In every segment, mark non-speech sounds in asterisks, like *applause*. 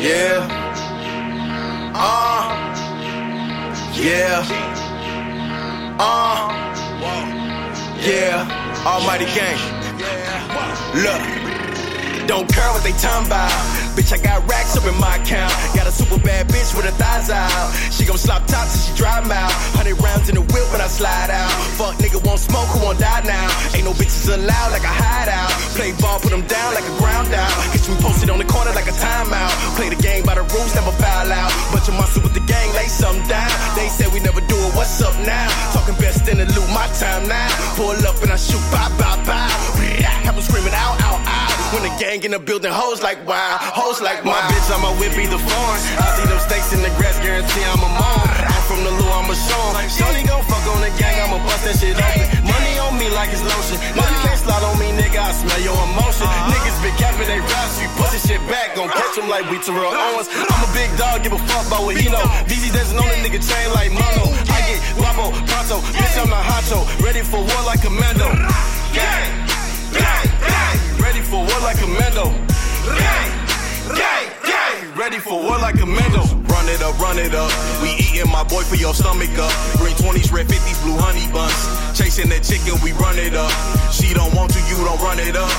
Yeah. Uh. Yeah. Uh. Yeah. Almighty gang. Look. Don't care what they talking about. Bitch, I got racks up in my account. Got a super bad bitch with her thighs out. She gon' slop tops and she drive out. Hundred rounds in the whip when I slide out. Fuck nigga won't smoke, who won't die now? Ain't no bitches allowed like a hideout. Play ball, put them down like a ground out. Get you posted on the corner like a timeout. Play the game by the rules, never foul out. Bunch of monsters with the gang, lay something down. They said we never do it, what's up now? Talking best in the loop, my time now. Pull up and I shoot, bye, bye, bye. Have them screaming out, out, out. When the gang in the building, hoes like wow, like wow. My bitch on my whip be the foreign. I see them stakes in the grass, guarantee I'm a mom. I'm from the Lou, I'm a Sean. Shorty gon' fuck on the gang, I'ma bust that shit open. Money on me like it's lotion. No, you can't slide on me, nigga, I smell your emotion. Niggas been capping, they raps, you push this shit back, gon' catch them like we Terrell Owens. I'm a big dog, give a fuck about what he know. DZ dancing on the nigga chain like Mono. I get guapo, pronto, bitch, I'm not honcho. Ready for war like commando. Gang, gang, gang. Ready for war like commando. Gang, gang, gang. Ready for war like commando. Run it up, run it up. We eating my boy for your stomach up. Green 20s, red 50s, blue honey buns. Chasing that chicken, we run it up. She don't want to, you don't run it up.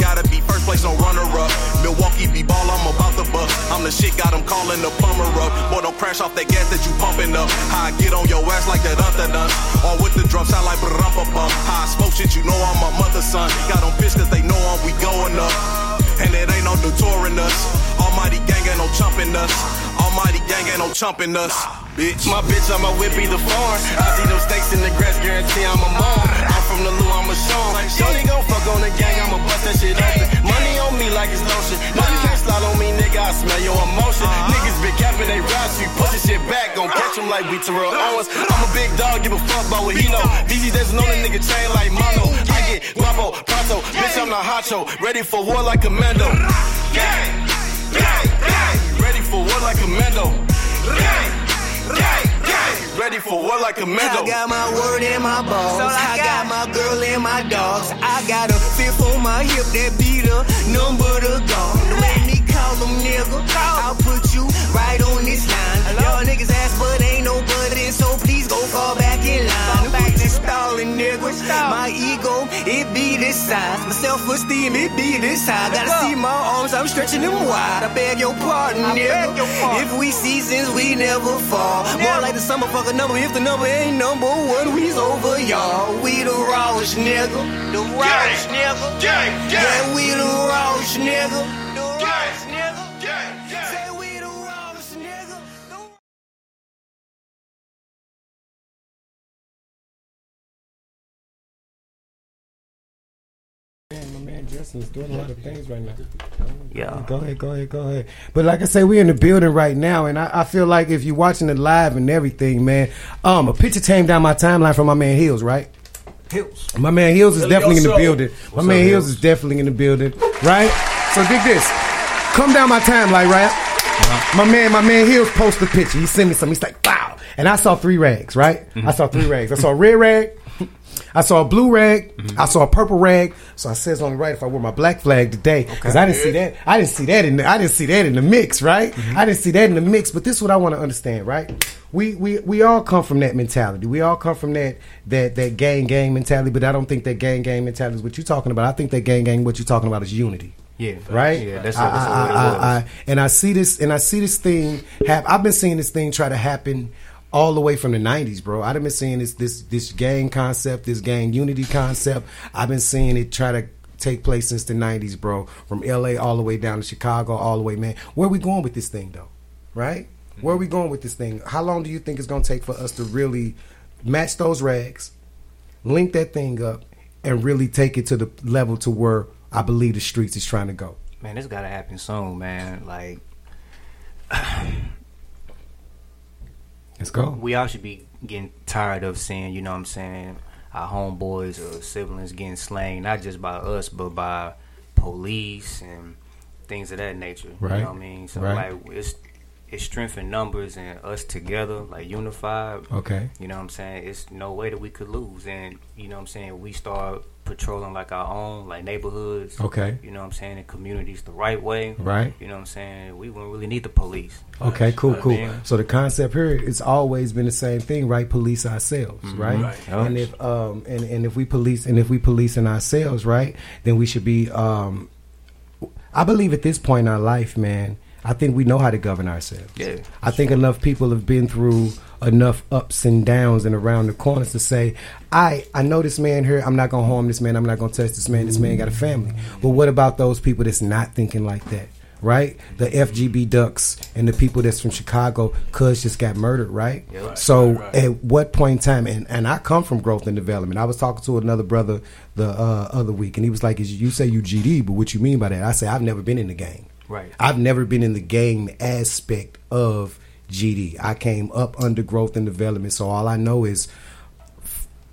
Gotta be first place on runner up. Milwaukee be ball, I'm about to bust. I'm the shit, got 'em calling the plumber up. Boy, don't crash off that gas that you pumping up. How I get on your ass like that other done. Or with the drum sound like bump. How I smoke shit, you know I'm my mother's son. Got on pissed cause they know I'm we going up. And it ain't no detouring us. Chumping us. Bitch. My bitch on my whip be the foreign. I see them stakes in the grass, guarantee I'm a mom. I'm from the Lou, I'm a Sean. Shorty gon' fuck on the gang, I'ma bust that shit open. Money on me like it's lotion. No, you can't slide on me, nigga, I smell your emotion. Niggas been capping, they raps, you push this shit back, gon' catch them like we Terrell Owens. I'm a big dog, give a fuck about what he know. DZ dancing on the nigga chain like Mono. I get guapo, pronto, bitch, I'm not honcho. Ready for war like commando. Gang, gang, gang. Ready for war like commando. Ready for war like a commando. I got my word in my balls. I got my girl and my dogs. I got a fifth on my hip that beat a number to gone. Don't let me call them nigga. I'll put you right on this line. Y'all niggas ass, but ain't nobody, so please go fall back in line. Stalling, nigga. My ego, it be this size. My self-esteem, it be this high. Gotta see my arms, I'm stretching them wide. I beg your pardon, nigga. If we seasons, we never fall. More like the summer fucker number. If the number ain't number one, we's over, y'all. We the rawest nigga. The rawest nigga. Yeah, we the rawest nigga. The rawest nigga. My man Justin's doing a lot of things right now. Yeah. Go ahead, go ahead, go ahead. But like I say, we're in the building right now, and I, I feel like if you're watching it live and everything, man, um, a picture came down my timeline from my man Hills, right? Hills. My man Hills is Yo, definitely in the yo, building. My What's man up, Hills Hills? is definitely in the building, right? So dig this. Come down my timeline, right? Uh-huh. My man, my man Hills posted a picture. He sent me something. He's like, wow. And I saw three rags, right? Mm-hmm. I saw three rags. I saw a red rag. I saw a blue rag. Mm-hmm. I saw a purple rag. So I says on the right if I wear my black flag today because I didn't see that. I didn't see that in the. I didn't see that in the mix, right? Mm-hmm. I didn't see that in the mix. But this is what I want to understand, right? We we we all come from that mentality. We all come from that that that gang gang mentality. But I don't think that gang gang mentality is what you're talking about. I think that gang gang what you're talking about is unity Yeah. right? Yeah, that's, I, that's I- what it I-. I- and I see this, and I see this thing. Have I've been seeing this thing try to happen all the way from the '90s, bro. I've been seeing this this this gang concept, this gang unity concept. I've been seeing it try to take place since the '90s, bro. From LA all the way down to Chicago, all the way, man. Where we going with this thing, though? Right? Where are we going with this thing? How long do you think it's going to take for us to really match those rags, link that thing up, and really take it to the level to where I believe the streets is trying to go? Man, this gotta happen soon, man. Like Let's go. we all should be getting tired of seeing, you know what I'm saying, our homeboys or siblings getting slain, not just by us, but by police and things of that nature. Right. You know what I mean? So Right. like it's it's strength in numbers and us together, like unified. Okay. You know what I'm saying? It's no way that we could lose. And you know what I'm saying? We start patrolling like our own, like neighborhoods. Okay. You know what I'm saying? In communities the right way. Right. You know what I'm saying? We wouldn't really need the police. Okay, cool, cool. So the concept here it's always been the same thing, right? Police ourselves, right? Right. And if um and, and if we police and if we police in ourselves, right, then we should be um I believe at this point in our life, man, I think we know how to govern ourselves. Yeah. I think enough people have been through enough ups and downs and around the corners to say, I I know this man here, I'm not gonna harm this man, I'm not gonna touch this man, this man got a family. But what about those people that's not thinking like that? Right? The FBG ducks and the people that's from Chicago, cuz just got murdered, right? Yep. So right, right. at what point in time and, and I come from growth and development. I was talking to another brother the uh, other week and he was like, you say you GD, but what you mean by that? I say I've never been in the game. Right. I've never been in the game aspect of GD. I came up under growth and development, so all I know is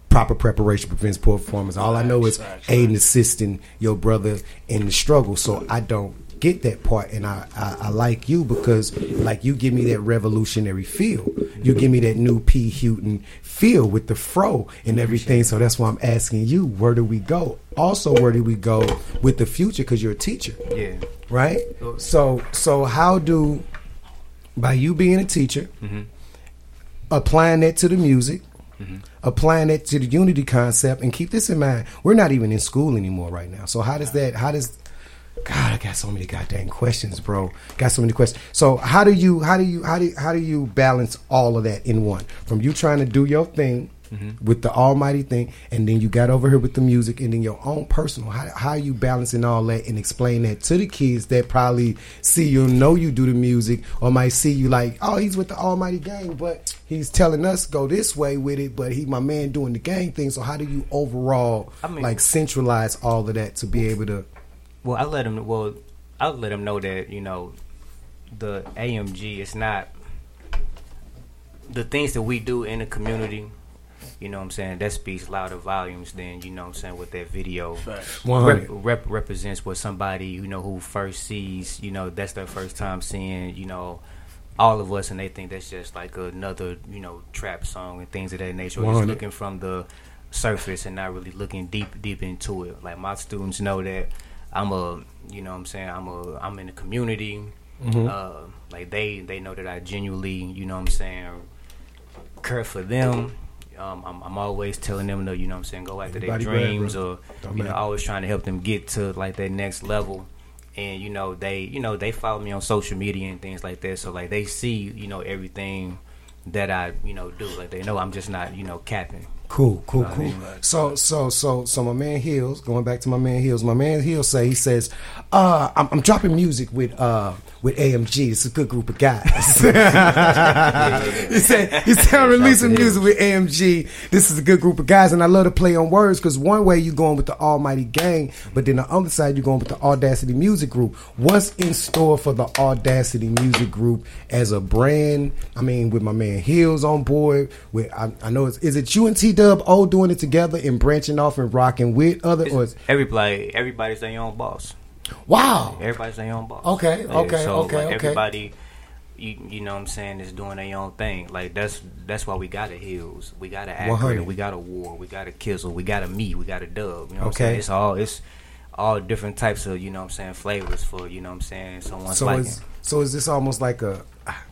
proper preparation prevents poor performance. All I know is facts, aiding, assisting your brother in the struggle. So I don't get that part, and I, I, I like you because like you give me that revolutionary feel. You give me that Huey P Newton feel with the fro and everything. So that's why I'm asking you, where do we go? Also, where do we go with the future? Because you're a teacher Yeah. right? So so how do by you being a teacher, mm-hmm. applying that to the music, mm-hmm. applying that to the unity concept, and keep this in mind, we're not even in school anymore right now. So how does that? How does God, I got so many goddamn questions, bro. Got so many questions. So how do you how do you how do you, how do you balance all of that in one? From you trying to do your thing mm-hmm. with the almighty thing, and then you got over here with the music, and then your own personal. How how are you balancing all that and explain that to the kids that probably see you, know you do the music, or might see you like, oh, he's with the almighty gang, but he's telling us go this way with it, but he my man doing the gang thing. So how do you overall I mean- like centralize all of that to be able to Well, I let him. Well, I let him know that you know, the AMG is not the things that we do in the community. You know what I'm saying? That speaks louder volumes than you know what I'm saying with that video Facts. rep, rep, represents what somebody you know who first sees. You know that's their first time seeing. You know. All of us, and they think that's just like another, you know, trap song and things of that nature. Or just looking from the surface and not really looking deep, deep into it. Like my students know that I'm a, you know, what I'm saying I'm a, I'm in the community. Uh, like they, they know that I genuinely, you know, what I'm saying, care for them. Um, I'm, I'm always telling them to, you know, what I'm saying, go after their Everybody dreams or, Don't you know, always trying to help them get to like that next level. And you know they, you know they follow me on social media and things like that. So like they see, you know, everything that I, you know, do. Like they know I'm just not, you know, capping. Cool, cool, I cool. So, so, so, so, my man Hills. Going back to my man Hills. My man Hills say he says, "Uh, I'm, I'm dropping music with uh with AMG. It's a good group of guys." *laughs* he said, "He said I'm releasing music with AMG. This is a good group of guys, and I love to play on words because one way you're going with the Almighty Gang, but then the other side you're going with the Audacity Music Group. What's in store for the Audacity Music Group as a brand? I mean, with my man Hills on board. With I, I know it's is it you and T Dub all doing it together and branching off and rocking with other or is, Everybody, everybody's their own boss. wow. Everybody's their own boss. Okay, okay, so, okay, like, okay. Everybody, you, you know what I'm saying, is doing their own thing. Like that's that's why we got a Hills, we got a 100. Accurate, we got a War, we got a Kizzle, we got a Me, we got a Dub. You know what Okay. I'm saying? It's all it's all different types of you know what I'm saying flavors for you know what I'm saying someone's So liking. is so is this almost like a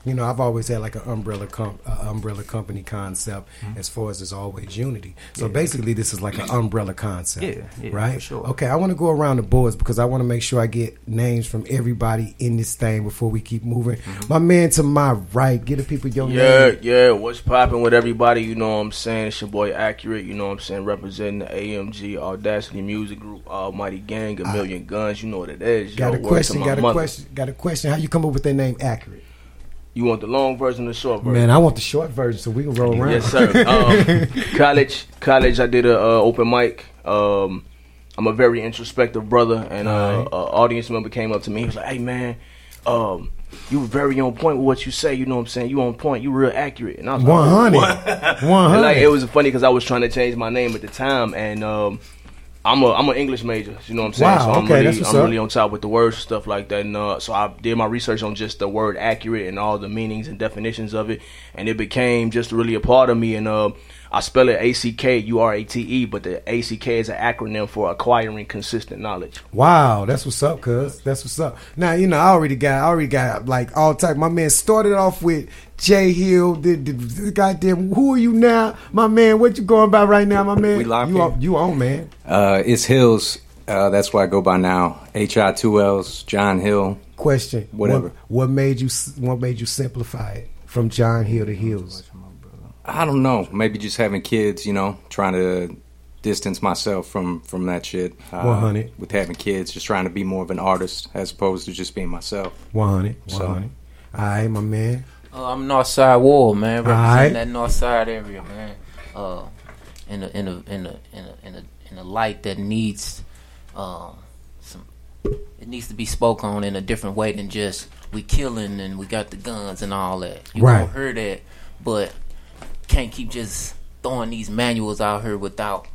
you know I've always had like an umbrella com- uh, umbrella company concept Mm-hmm. as far as there's always unity. So basically this is like an umbrella concept. Yeah, yeah, right. for sure. Okay, I want to go around the boards because I want to make sure I get names from everybody in this thing before we keep moving. Mm-hmm. My man to my right, get the people your Yeah, name. yeah. What's popping with everybody? You know what I'm saying? It's your boy Accurate. You know what I'm saying? Representing the AMG Audacity Music Group, Almighty Gang, a million guns. You know what it is. Got Yo, a question. Got a mother. question. Got a question. How you come up with that name? Accurate. You want the long version or the short version? Man, I want the short version so we can roll around. Yes, sir. *laughs* Um, college, college. I did a uh, open mic. Um, I'm a very introspective brother, and uh, Alright. a audience member came up to me. He was like, "Hey, man, um, you were very on point with what you say. You know what I'm saying? You on point. You real accurate." And I was One like, hundred. "What?" One And, like it was funny because I was trying to change my name at the time, and um, I'm a I'm an English major. You know what I'm saying? Wow, so I'm okay, really that's what's I'm up. really on top with the words and stuff like that. And uh, so I did my research on just the word accurate and all the meanings and definitions of it, and it became just really a part of me. And uh, I spell it A C K U R A T E, but the A C K is an acronym for acquiring consistent knowledge. Wow, that's what's up, cuz. That's what's up. Now, you know, I already got I already got like all type. My man started off with Jay Hill. The, the, the goddamn who are you now? My man, what you going by right now, my man? We live you on, you on, man. Uh, it's Hills. Uh, that's why I go by now. H I two L's. John Hill. Question. Whatever. What, what made you what made you simplify it from John Hill to Hills? I don't know. Maybe just having kids. You know, trying to distance myself from from that shit. Uh, 100. With having kids, just trying to be more of an artist as opposed to just being myself. 100. So- 100. All right, my man. Uh, I'm Northside Wall, man. Representing Alright. that Northside area, man. Uh, in a in a in a in a in a in a light that needs um some. It needs to be spoke on in a different way than just we killing and we got the guns and all that. You Right. gonna hear that, but can't keep just throwing these manuals out here without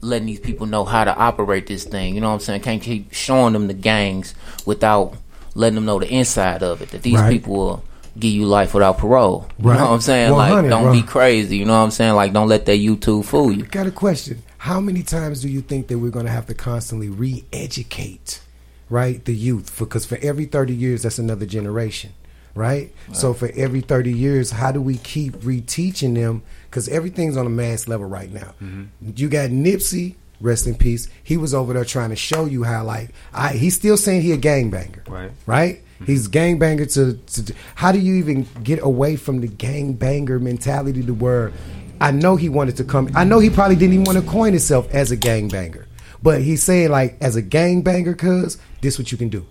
letting these people know how to operate this thing. You know what I'm saying? Can't keep showing them the gangs without letting them know the inside of it. That these Right. people will give you life without parole. You know what I'm saying? 100, like, don't bro. be crazy. You know what I'm saying? Like, don't let that YouTube fool you. Got a question. How many times do you think that we're going to have to constantly re-educate, right, the youth? Because for every 30 years, that's another generation, right? So for every 30 years, how do we keep reteaching them? Because everything's on a mass level right now. Mm-hmm. You got Nipsey, rest in peace. He was over there trying to show you how, like, I, he's still saying he a gangbanger, Right. Right? Mm-hmm. He's gangbanger to, to. How do you even get away from the gangbanger mentality to where I know he wanted to come. I know he probably didn't even want to coin himself as a gangbanger, but he's saying like as a gangbanger, cuz this what you can do,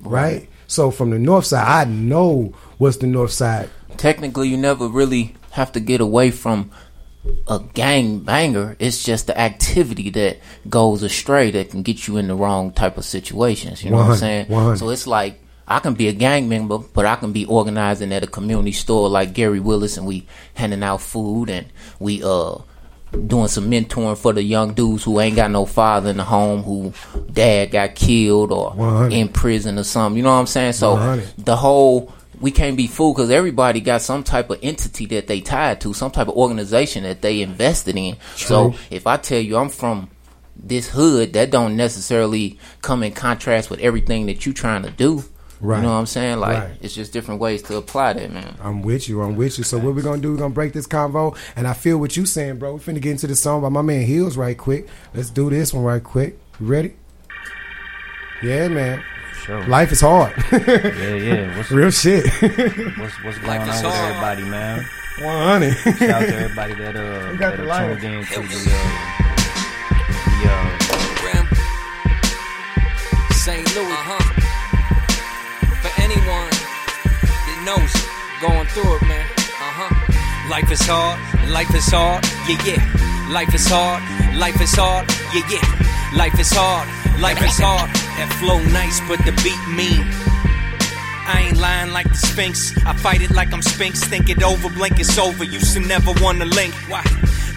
right? So from the north side, I know what's the north side. Technically, you never really have to get away from a gang banger. It's just the activity that goes astray that can get you in the wrong type of situations. You know what I'm saying? 100. So it's like I can be a gang member, but I can be organizing at a community store like Gary Willis, and we handing out food and we uh doing some mentoring for the young dudes who ain't got no father in the home, who dad got killed or 100. in prison or something. You know what I'm saying? So 100. the whole we can't be fooled because everybody got some type of entity that they tied to, some type of organization that they invested in. So if I tell you I'm from this hood, that don't necessarily come in contrast with everything that you trying to do. Right. You know what I'm saying? Like Right. it's just different ways to apply that, man. I'm with you. I'm with you. So what we're gonna do? We're gonna break this convo, and I feel what you saying, bro. We finna get into the song by my man Hills right quick. Let's do this one right quick. You ready? Yeah, man. Sure. Life is hard. Yeah, yeah. *laughs* What's Real shit. what's, what's going on with hard. everybody, man? 100. Shout out to everybody that uh got that the are tuned in to the uh, the uh St. Louis. Uh-huh. Knows it, going through it, man. Uh-huh. Life is hard, life is hard, yeah, yeah. Life is hard, life is hard, yeah, yeah. Life is hard, life is hard. That flow nice, but the beat mean. I ain't lying like the Sphinx. I fight it like I'm Sphinx. Think it over, blink it's over. Used to never wanna link. Why?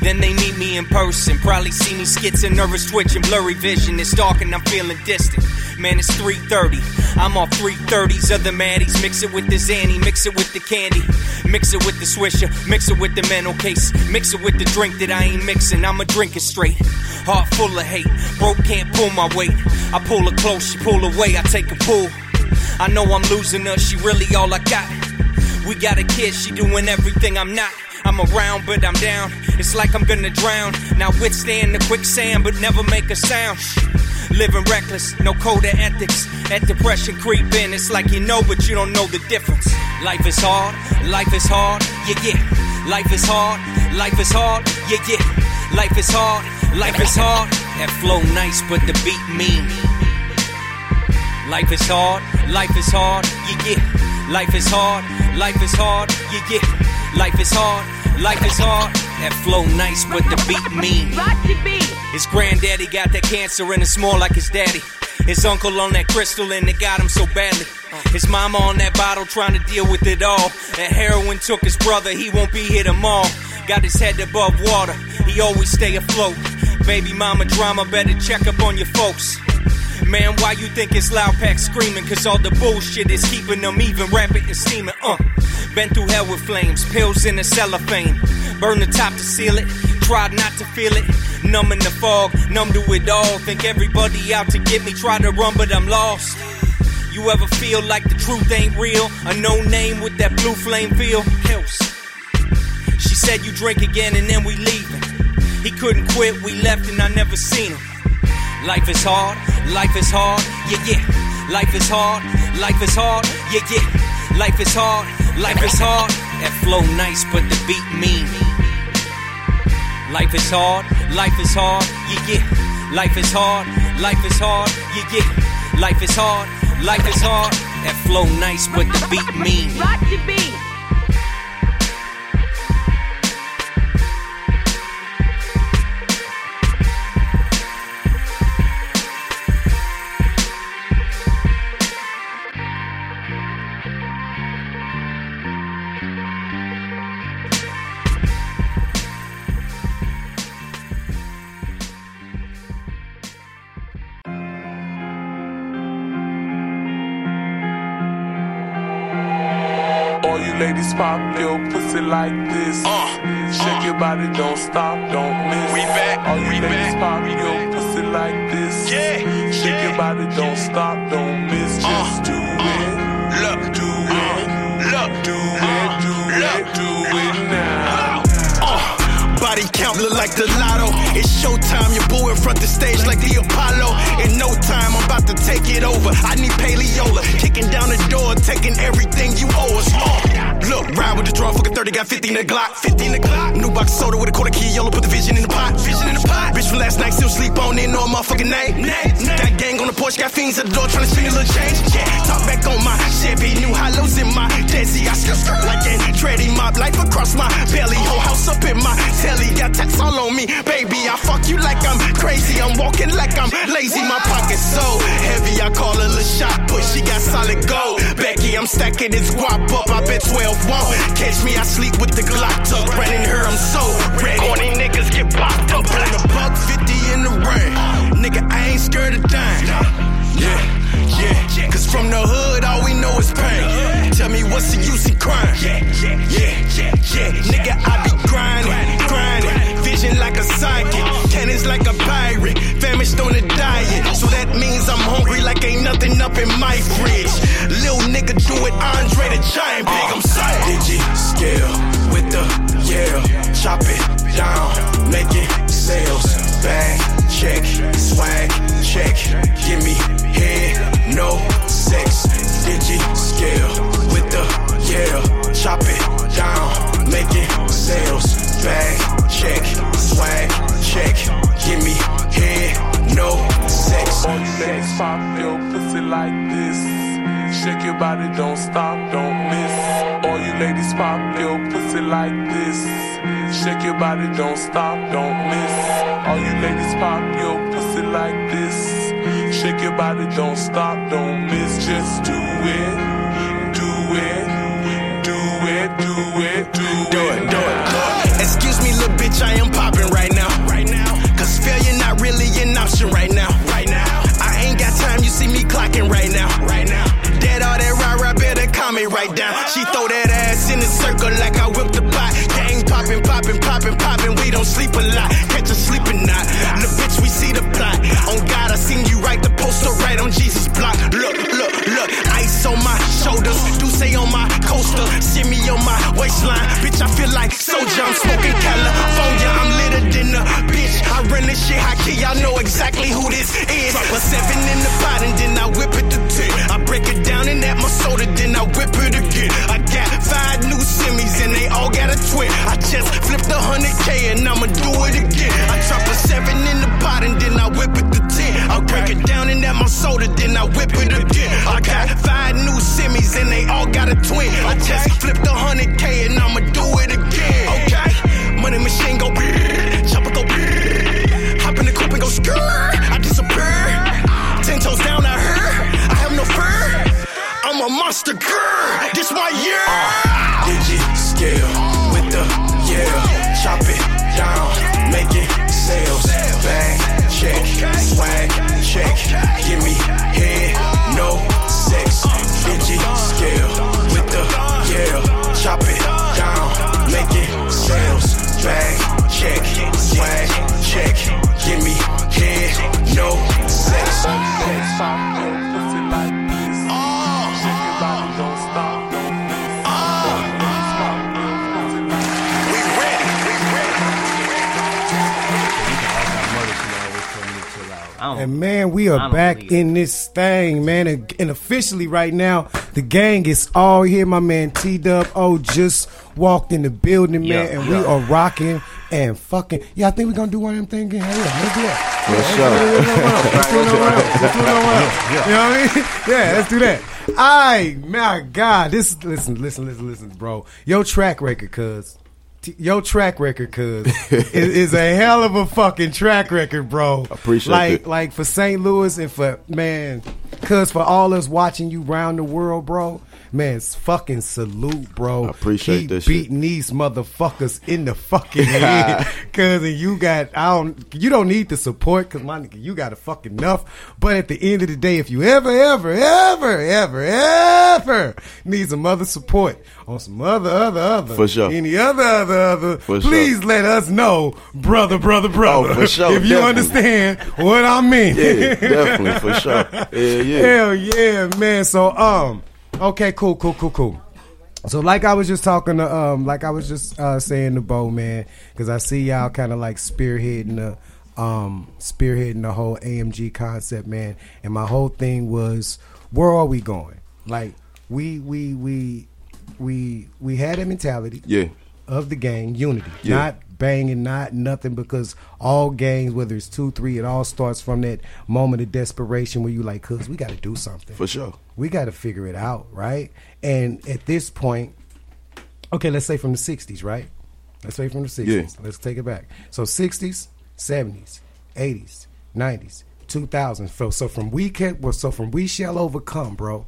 Then they meet me in person. Probably see me skits and nervous twitching, blurry vision. It's dark and I'm feeling distant. Man, it's 3:30. I'm off 330s. Other maddies. Mix it with the Zanny, mix it with the candy, mix it with the swisher, mix it with the mental case, mix it with the drink that I ain't mixing. I'ma drink it straight. Heart full of hate. Broke can't pull my weight. I pull her close, she pull away. I take a pull. I know I'm losing her, she really all I got. We got a kid, she doing everything I'm not. I'm around, but I'm down. It's like I'm gonna drown. Now withstand the quicksand, but never make a sound. Living reckless, no code of ethics. That depression creep in. It's like you know, but you don't know the difference. Life is hard, life is hard, yeah, yeah. Life is hard, life is hard, yeah, yeah. Life is hard, life is hard. That flow nice, but the beat mean. Life is hard, life is hard, yeah, yeah. Life is hard, life is hard, yeah, yeah. Life is hard, life is hard. That flow nice, but the beat mean. His granddaddy got that cancer and it's more like his daddy. His uncle on that crystal and it got him so badly. His mama on that bottle trying to deal with it all. That heroin took his brother, he won't be here tomorrow. Got his head above water, he always stay afloat. Baby mama drama, better check up on your folks. Man, why you think it's loud pack screaming? Cause all the bullshit is keeping them even rampant and steaming. Uh, been through hell with flames, pills in the cellophane. Burn the top to seal it, tried not to feel it. Numb in the fog, numb to it all. Think everybody out to get me, try to run, but I'm lost. You ever feel like the truth ain't real? A no name with that blue flame feel? Kills. She said you drink again and then we leaving. He couldn't quit, we left and I never seen him. Life is hard, life is hard, yeah, yeah. Life is hard, life is hard, yeah, yeah. Life is hard, life is hard. That flow nice, but the beat mean. Life is hard, life is hard, yeah, yeah. Life is hard, life is hard, yeah, yeah. Life is hard, life is hard. That flow nice, but the beat mean. Rock the beat. Like this. Uh, Shake uh. your body, don't stop, don't miss. We back, All you we ladies back, pop we your back. pussy like this. Yeah, Shake yeah, your body, don't stop, don't miss. Just do it. Look, Do it. look, Do it. Do it. Do it now. Uh, body count look like the lotto. It's showtime, your boo in front the stage like the Apollo. In no time, I'm about to take it over. I need Paleola, kicking down the door, taking everything you owe us. Uh, look, ride with the draw, fucking 30, got 50 in the Glock, 50 in the Glock. New box soda with a quarter key, yellow, put the vision in the pot, vision in the pot. Bitch from last night, still sleep on, ain't know a motherfucking name. Got gang on the porch, got fiends at the door, trying to spend a little change. Yeah, talk back on my Chevy, new hollows in my Desi. I skirt skirt like Andretti, mob life across my belly. Whole house up in my telly, got tats all on me, baby. I fuck you like I'm crazy, I'm walking like I'm lazy. My pocket's so heavy, I call her a shot put. She got solid gold. I'm stacking this guap up. I bet 12 won't catch me. I sleep with the Glock tuck, running her. I'm so ready. Corny niggas get popped up. Pulling a buck 50 in the rain. Nigga, I ain't scared of dying. Yeah, yeah. Cause from the hood, all we know is pain. Tell me what's the use in crime? Yeah, yeah, yeah, yeah. Nigga, I be grinding, grinding. Vision like a psychic, cannons like a pirate. Famished on a diet, so that means I'm hungry like ain't nothing up in my fridge. Little nigga do it, Andre the Giant Big. I'm sorry. Uh, digi scale with the yeah, chop it down, making sales. Bag check, swag check, give me head, no sex. Digi scale with the yeah, chop it down, making sales. Bag check, swag check, give me head, no sex. All you ladies pop your pussy like this. Shake your body, don't stop, don't miss. All you ladies pop your pussy like this. Shake your body, don't stop, don't miss. All you ladies pop your pussy like this. Shake your body, don't stop, don't miss. Just do it, do it, do it, do it, do, Do it, do it, do it. Excuse me, little bitch, I am popping right now. Right now. Cause failure not really an option right now. Right now. I ain't got time, you see me clocking right now. Right now. Dead all that rah rah, better calm me right down. She throw that ass in a circle like I whipped the pot. Gang popping, popping, popping, popping. We don't sleep a lot. Catch a sleeping knot. Little bitch, we see the plot. On God, I seen you write the poster right on Jesus' block. Look, look, look. Ice on my shoulders. Do say on my Shimmy on my waistline. Bitch, I feel like soldier. I'm smoking California. In this thing, man. And, officially right now, the gang is all here. My man T Dub O oh, just walked in the building, man, Yeah, and we are rocking and fucking. Yeah, I think we're gonna do one of them things. again. Hey, yeah, let's do that. For sure. Let's do it Let's do it *laughs* You know what I mean? *laughs* Yeah, let's do that. Ay, my God. This listen, listen, listen, listen, bro. Your track record, cuz. T- Your track record, cuz, is, is a hell of a fucking track record, bro. Appreciate like, it. Like for St. Louis and for man, cuz for all us watching you round the world, bro. Man, it's fucking salute, bro. I appreciate Keep this shit. beating these motherfuckers in the fucking *laughs* head, cuz you got I don't you don't need the support, cuz my nigga, you got a fucking enough. But at the end of the day, if you ever, ever, ever, ever, ever need some other support on some other, other, other, For sure. any other, other, other, For sure. please let us know, brother, brother, brother. Oh, for sure, If you definitely. understand what I mean. Yeah, definitely, for sure. *laughs* Yeah, yeah. Hell yeah, man. So um, okay, cool, cool, cool, cool. So like I was just talking to um, like I was just uh, saying to Bo man, because I see y'all kind of like spearheading the um, spearheading the whole AMG concept, man. And my whole thing was, where are we going? Like we we we we we had a mentality Yeah. of the gang unity, Yeah. not banging, not nothing, because all gangs, whether it's two, three, it all starts from that moment of desperation where you like, cuz we got to do something. For sure. We got to figure it out, right? And at this point, okay, let's say from the 60s, right? Let's say from the 60s. Yeah. Let's take it back. So 60s, 70s, 80s, 90s, 2000s. So, so from we can, well, so from we shall overcome, bro,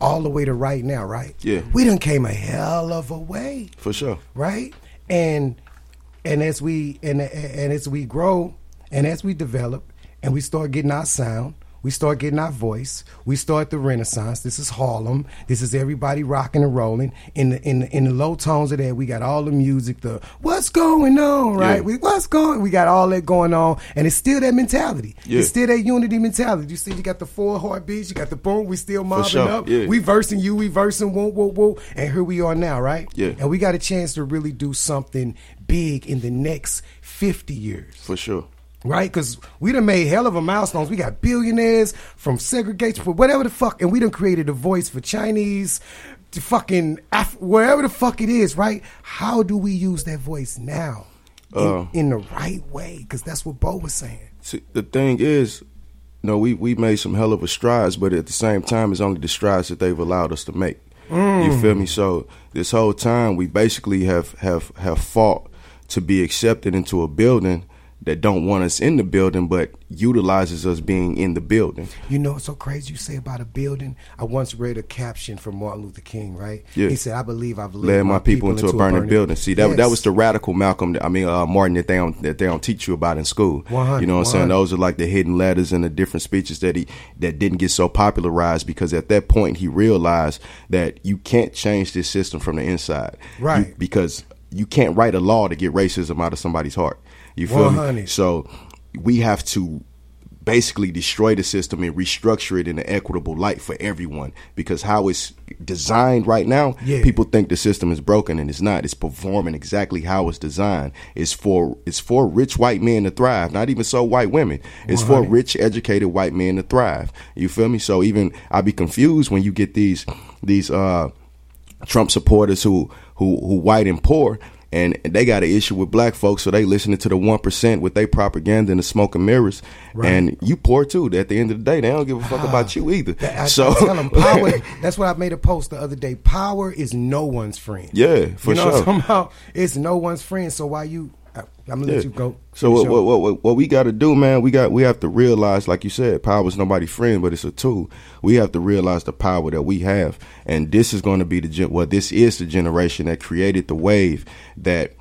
all the way to right now, right? Yeah. We done came a hell of a way For sure. right? And and as we and and as we grow and as we develop and we start getting our sound, we start getting our voice. We start the renaissance. This is Harlem. This is everybody rocking and rolling. In the in the, in the low tones of that, we got all the music. The what's going on, right? Yeah. We what's going. We got all that going on, and it's still that mentality. Yeah. It's still that unity mentality. You see, you got the four heartbeats. You got the boom. We still mobbing sure, up. yeah. We versing you. We versing whoa whoa whoa. And here we are now, right? Yeah. And we got a chance to really do something big in the next 50 years, For sure. Right? Because we done made hell of a milestones. We got billionaires from segregation, for whatever the fuck, and we done created a voice for Chinese, to fucking Af- wherever the fuck it is, right? How do we use that voice now in, Uh. in the right way? Because that's what Bo was saying. See, the thing is, you know, we, we made some hell of a strides, but at the same time, it's only the strides that they've allowed us to make. You feel me? So this whole time, we basically have have have fought to be accepted into a building that don't want us in the building, but utilizes us being in the building. You know what's so crazy you say about a building? I once read a caption from Martin Luther King, right? Yeah. He said, I believe I've led, led my people into, a burning, building. See, that that was the radical Malcolm. I mean, uh, Martin that they don't that they don't teach you about in school. 100, you know what I'm saying? Those are like the hidden letters and the different speeches that he that didn't get so popularized because at that point he realized that you can't change this system from the inside, Right. You- because you can't write a law to get racism out of somebody's heart. You feel me? So we have to basically destroy the system and restructure it in an equitable light for everyone. Because how it's designed right now Yeah. people think the system is broken and it's not. It's performing exactly how it's designed. It's for it's for rich white men to thrive not even so white women. It's for rich educated white men to thrive. You feel me? So even i'd be confused when you get these these uh Trump supporters who who who white and poor, and they got an issue with black folks, so they listening to the one percent with their propaganda and the smoke and mirrors. And you poor too. At the end of the day, they don't give a fuck about ah. you either. I, so I tell them power. *laughs* that's what I made a post the other day. Power is no one's friend. yeah, for you know sure. what I'm about? It's no one's friend. So why you? Uh, I, I'm gonna let you go. So what, what, what, what we got to do, man? We got we have to realize, like you said, power is nobody's friend, but it's a tool. We have to realize the power that we have, and this is going to be the gen- well, this is the generation that created the wave that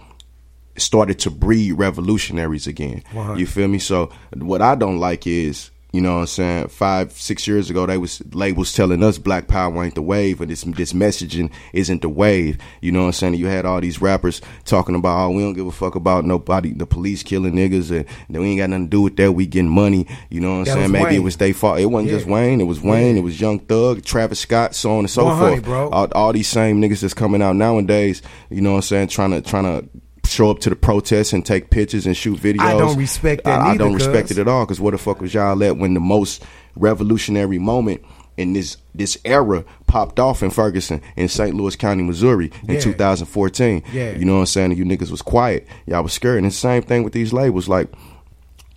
started to breed revolutionaries again. You feel me? So what I don't like is. You know what I'm saying? Five, six years ago, they was labels telling us black power ain't the wave, and this this messaging isn't the wave. You know what I'm saying? You had all these rappers talking about, oh, we don't give a fuck about nobody, the police killing niggas, and then we ain't got nothing to do with that. We getting money. You know what I'm That saying? Maybe it was their fault. It wasn't just Wayne. It was Wayne. It was Young Thug, Travis Scott, so on and so 100, forth. All, all these same niggas that's coming out nowadays. You know what I'm saying? Trying to trying to show up to the protests and take pictures and shoot videos. I don't respect that I, I don't respect it at all. Because what the fuck was y'all at when the most revolutionary moment in this this era popped off in Ferguson in St. Louis County, Missouri in Yeah. 2014. Yeah. You know what I'm saying? You niggas was quiet. Y'all was scared. And the same thing with these labels. Like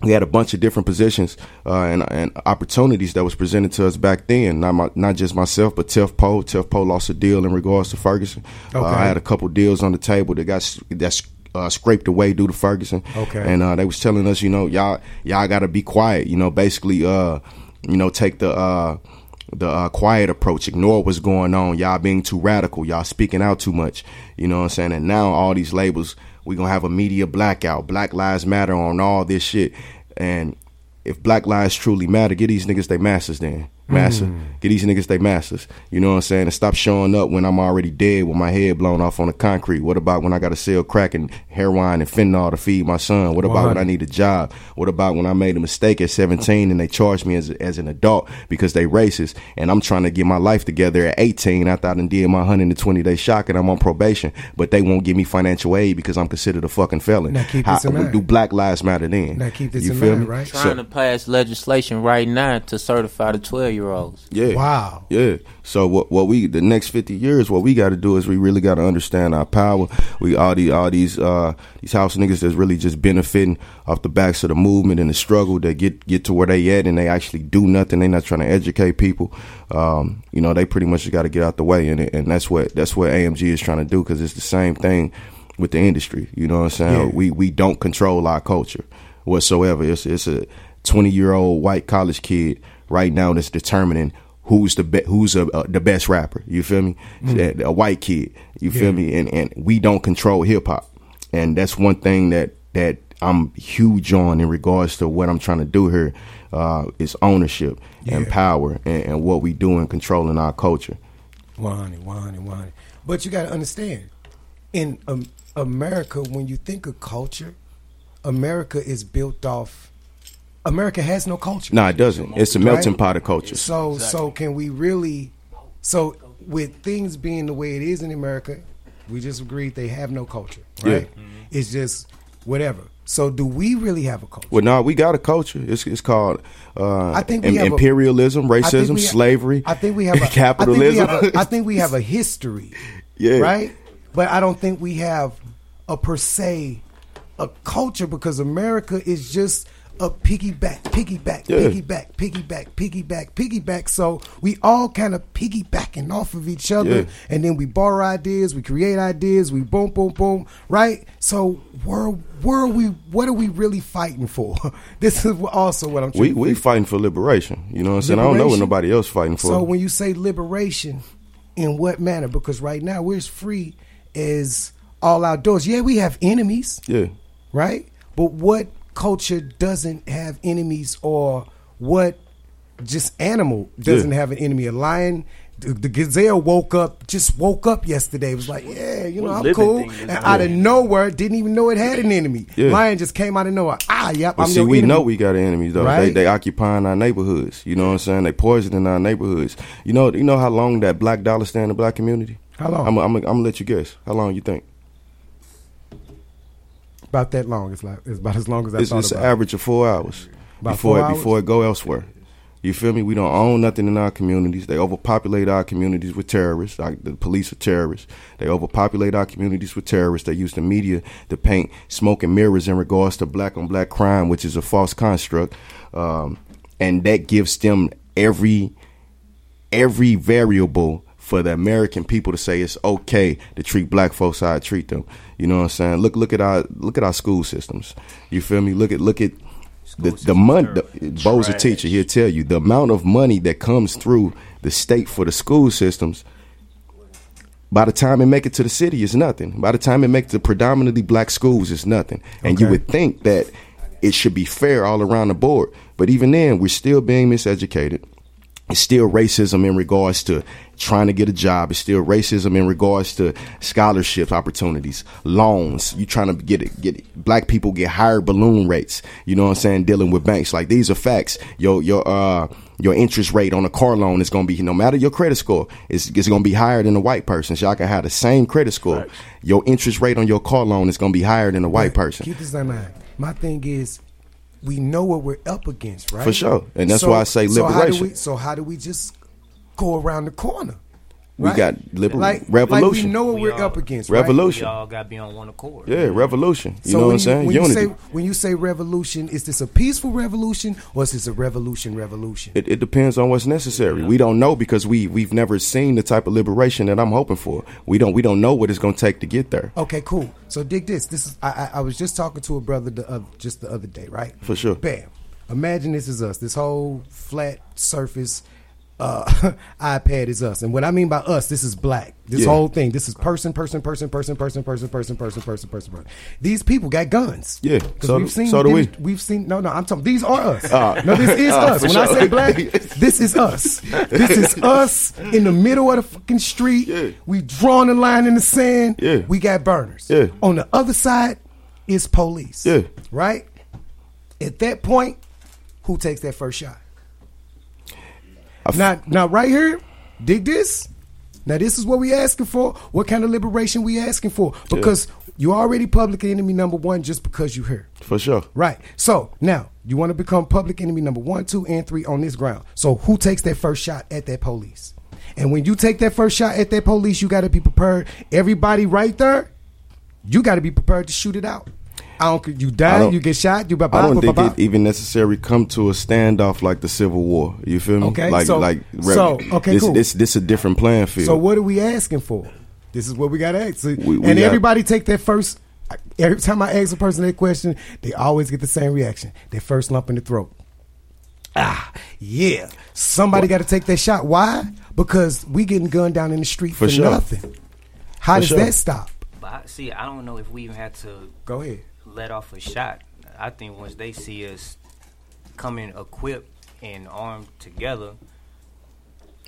we had a bunch of different positions uh, and, and opportunities that was presented to us back then. Not my, not just myself, but Tef Poe. Tef Poe lost a deal in regards to Ferguson. Uh, I had a couple deals on the table that got s- that uh, scraped away due to Ferguson. Okay. and uh, they was telling us, you know, y'all y'all got to be quiet. You know, basically, uh, you know, take the. Uh, the uh, quiet approach, ignore what's going on. Y'all being too radical. Y'all speaking out too much. You know what I'm saying? And now all these labels, we gonna have a media blackout. Black Lives Matter on all this shit. And if Black Lives truly matter, get these niggas they masters then. Master. Hmm. Get these niggas they masters. You know what I'm saying? And stop showing up when I'm already dead with my head blown off on the concrete. What about when I got to sell crack and heroin and fentanyl to feed my son? What about when I need a job? What about when I made a mistake at 17 and they charged me as, as an adult because they racist and I'm trying to get my life together at 18 after I done did my 120 day shock and I'm on probation, but they won't give me financial aid because I'm considered a fucking felon. Now keep How, this in mind. do Black Lives Matter then? Now keep this you in feel mind, me? right? Trying to pass legislation right now to certify the twelve year olds. Yeah. Wow. Yeah. So what what we the next fifty years, what we got to do is we really got to understand our power. We all these all these uh these house niggas that's really just benefiting off the backs of the movement and the struggle that get get to where they at and they actually do nothing. They not trying to educate people. Um, you know, they pretty much got to get out the way, and and that's what that's what AMG is trying to do because it's the same thing with the industry. You know what I'm saying? Yeah. We we don't control our culture whatsoever. It's it's a 20 year old white college kid right now that's determining who's the be- who's a, uh, the best rapper. You feel me? A, a white kid. You feel me? And and we don't control hip hop, and that's one thing that that I'm huge on in regards to what I'm trying to do here. Uh, is ownership and power and, and what we do in controlling our culture. Wani, Wani, Wani. But you got to understand, in um, America, when you think of culture, America is built off. America has no culture. No, it doesn't. It's a melting Right? pot of culture. So, so can we really? So, with things being the way it is in America, we just agreed they have no culture, right? It's just whatever. So, do we really have a culture? Well, no, we got a culture. It's it's called uh, I think we im- have a- imperialism, I think racism, we- slavery. I think we have a, *laughs* capitalism. I think we have a, I think we have a *laughs* history. Yeah. Right. But I don't think we have a per se a culture because America is just a piggyback, piggyback, Yeah. piggyback, piggyback, piggyback, piggyback. So we all kind of piggybacking off of each other, Yeah. and then we borrow ideas, we create ideas, we boom, boom, boom. Right. So where where are we? What are we really fighting for? *laughs* this is also what I'm. trying we to we fighting for liberation. You know what I'm saying? I don't know what nobody else fighting for. So when you say liberation, in what manner? Because right now we're as free as all outdoors. Yeah, we have enemies, yeah, right? But what culture doesn't have enemies, or what just animal doesn't Yeah. have an enemy? A lion. The, the gazelle woke up, just woke up yesterday. It was like, yeah, you know, What I'm cool. And out of nowhere, didn't even know it had an enemy. Yeah. Lion just came out of nowhere. Ah, yep, I'm see, we enemy. know we got enemies though. They Right. they occupying our neighborhoods. You know what I'm saying? They poisoning our neighborhoods. You know you know how long that black dollar stay in the black community? How long? I'm I'm, I'm gonna let you guess. How long you think? About that long. It's like it's about as long as I It's, thought it's an about. it. average of four hours About before four it hours? before it go elsewhere. You feel me? We don't own nothing in our communities. They overpopulate our communities with terrorists. Like the police are terrorists. They overpopulate our communities with terrorists. They use the media to paint smoke and mirrors in regards to black on black crime, which is a false construct, um, and that gives them every every variable for the American people to say it's okay to treat black folks how I treat them. You know what I'm saying? Look look at our look at our school systems. You feel me? Look at look at the the money. Bo's a teacher. He'll tell you the amount of money that comes through the state for the school systems. By the time it make it to the city, it's nothing. By the time it make it to predominantly black schools, it's nothing. And you would think that it should be fair all around the board, but even then, we're still being miseducated. It's still racism in regards to trying to get a job. It's still racism in regards to scholarships opportunities, loans. You trying to get it, get it. black people get higher balloon rates. You know what I'm saying? Dealing with banks like these are facts. Your your uh your interest rate on a car loan is going to be no matter your credit score, it's, it's going to be higher than a white person. So y'all can have the same credit score. Your interest rate on your car loan is going to be higher than a white person. Keep this in mind. My thing is, we know what we're up against, right? For sure. And that's why I say So how do liberation. we, so how do we just go around the corner? We right? got liber- like, revolution. Like we know what We we're all- up against. Revolution. We all got to be on one accord. Yeah, revolution. You So know what I'm saying? When Unity. you say when you say revolution, is this a peaceful revolution or is this a revolution? Revolution. It, it depends on what's necessary. We don't know because we we've never seen the type of liberation that I'm hoping for. We don't we don't know what it's going to take to get there. Okay, cool. So dig this. This is I, I, I was just talking to a brother the, uh, just the other day, right? For sure. Bam. Imagine this is us. This whole flat surface uh, iPad is us. And what I mean by us, this is black. This Yeah. whole thing. This is person, person, person, person, person, person, person, person, person, person, person. These people got guns. Yeah, so do- so do we. We've seen. No, no. I'm talking. These are us. Ah. no, this is Ah, us. When I say black, this is us. This is us in the middle of the fucking street. Yeah. We drawing a line in the sand. Yeah. We got burners. Yeah. On the other side is police. Yeah. Right? At that point, who takes that first shot? F- Now, now right here, dig this. Now this is what we asking for. What kind of liberation we asking for? Because you already public enemy number one just because you here. For sure. Right. So now you want to become public enemy number one, two, and three on this ground. So who takes that first shot at that police? And when you take that first shot at that police, you got to be prepared. Everybody right there, you got to be prepared to shoot it out. I don't. You die, don't- you get shot. You blah, I don't blah, think blah, it even necessary come to a standoff like the Civil War. You feel me? Okay, like so- like so, okay, this, cool. this this a different playing field. So what are we asking for? This is what we got to ask. So- We- we and got- everybody take that first. Every time I ask a person that question, they always get the same reaction. Their first lump in the throat. Ah, yeah. Somebody got to take that shot. Why? Because we getting gunned down in the street for, For sure. nothing. How For does sure. that stop? But I, see, I don't know if we even had to Go ahead. Let off a shot. I think once they see us coming equipped and armed together,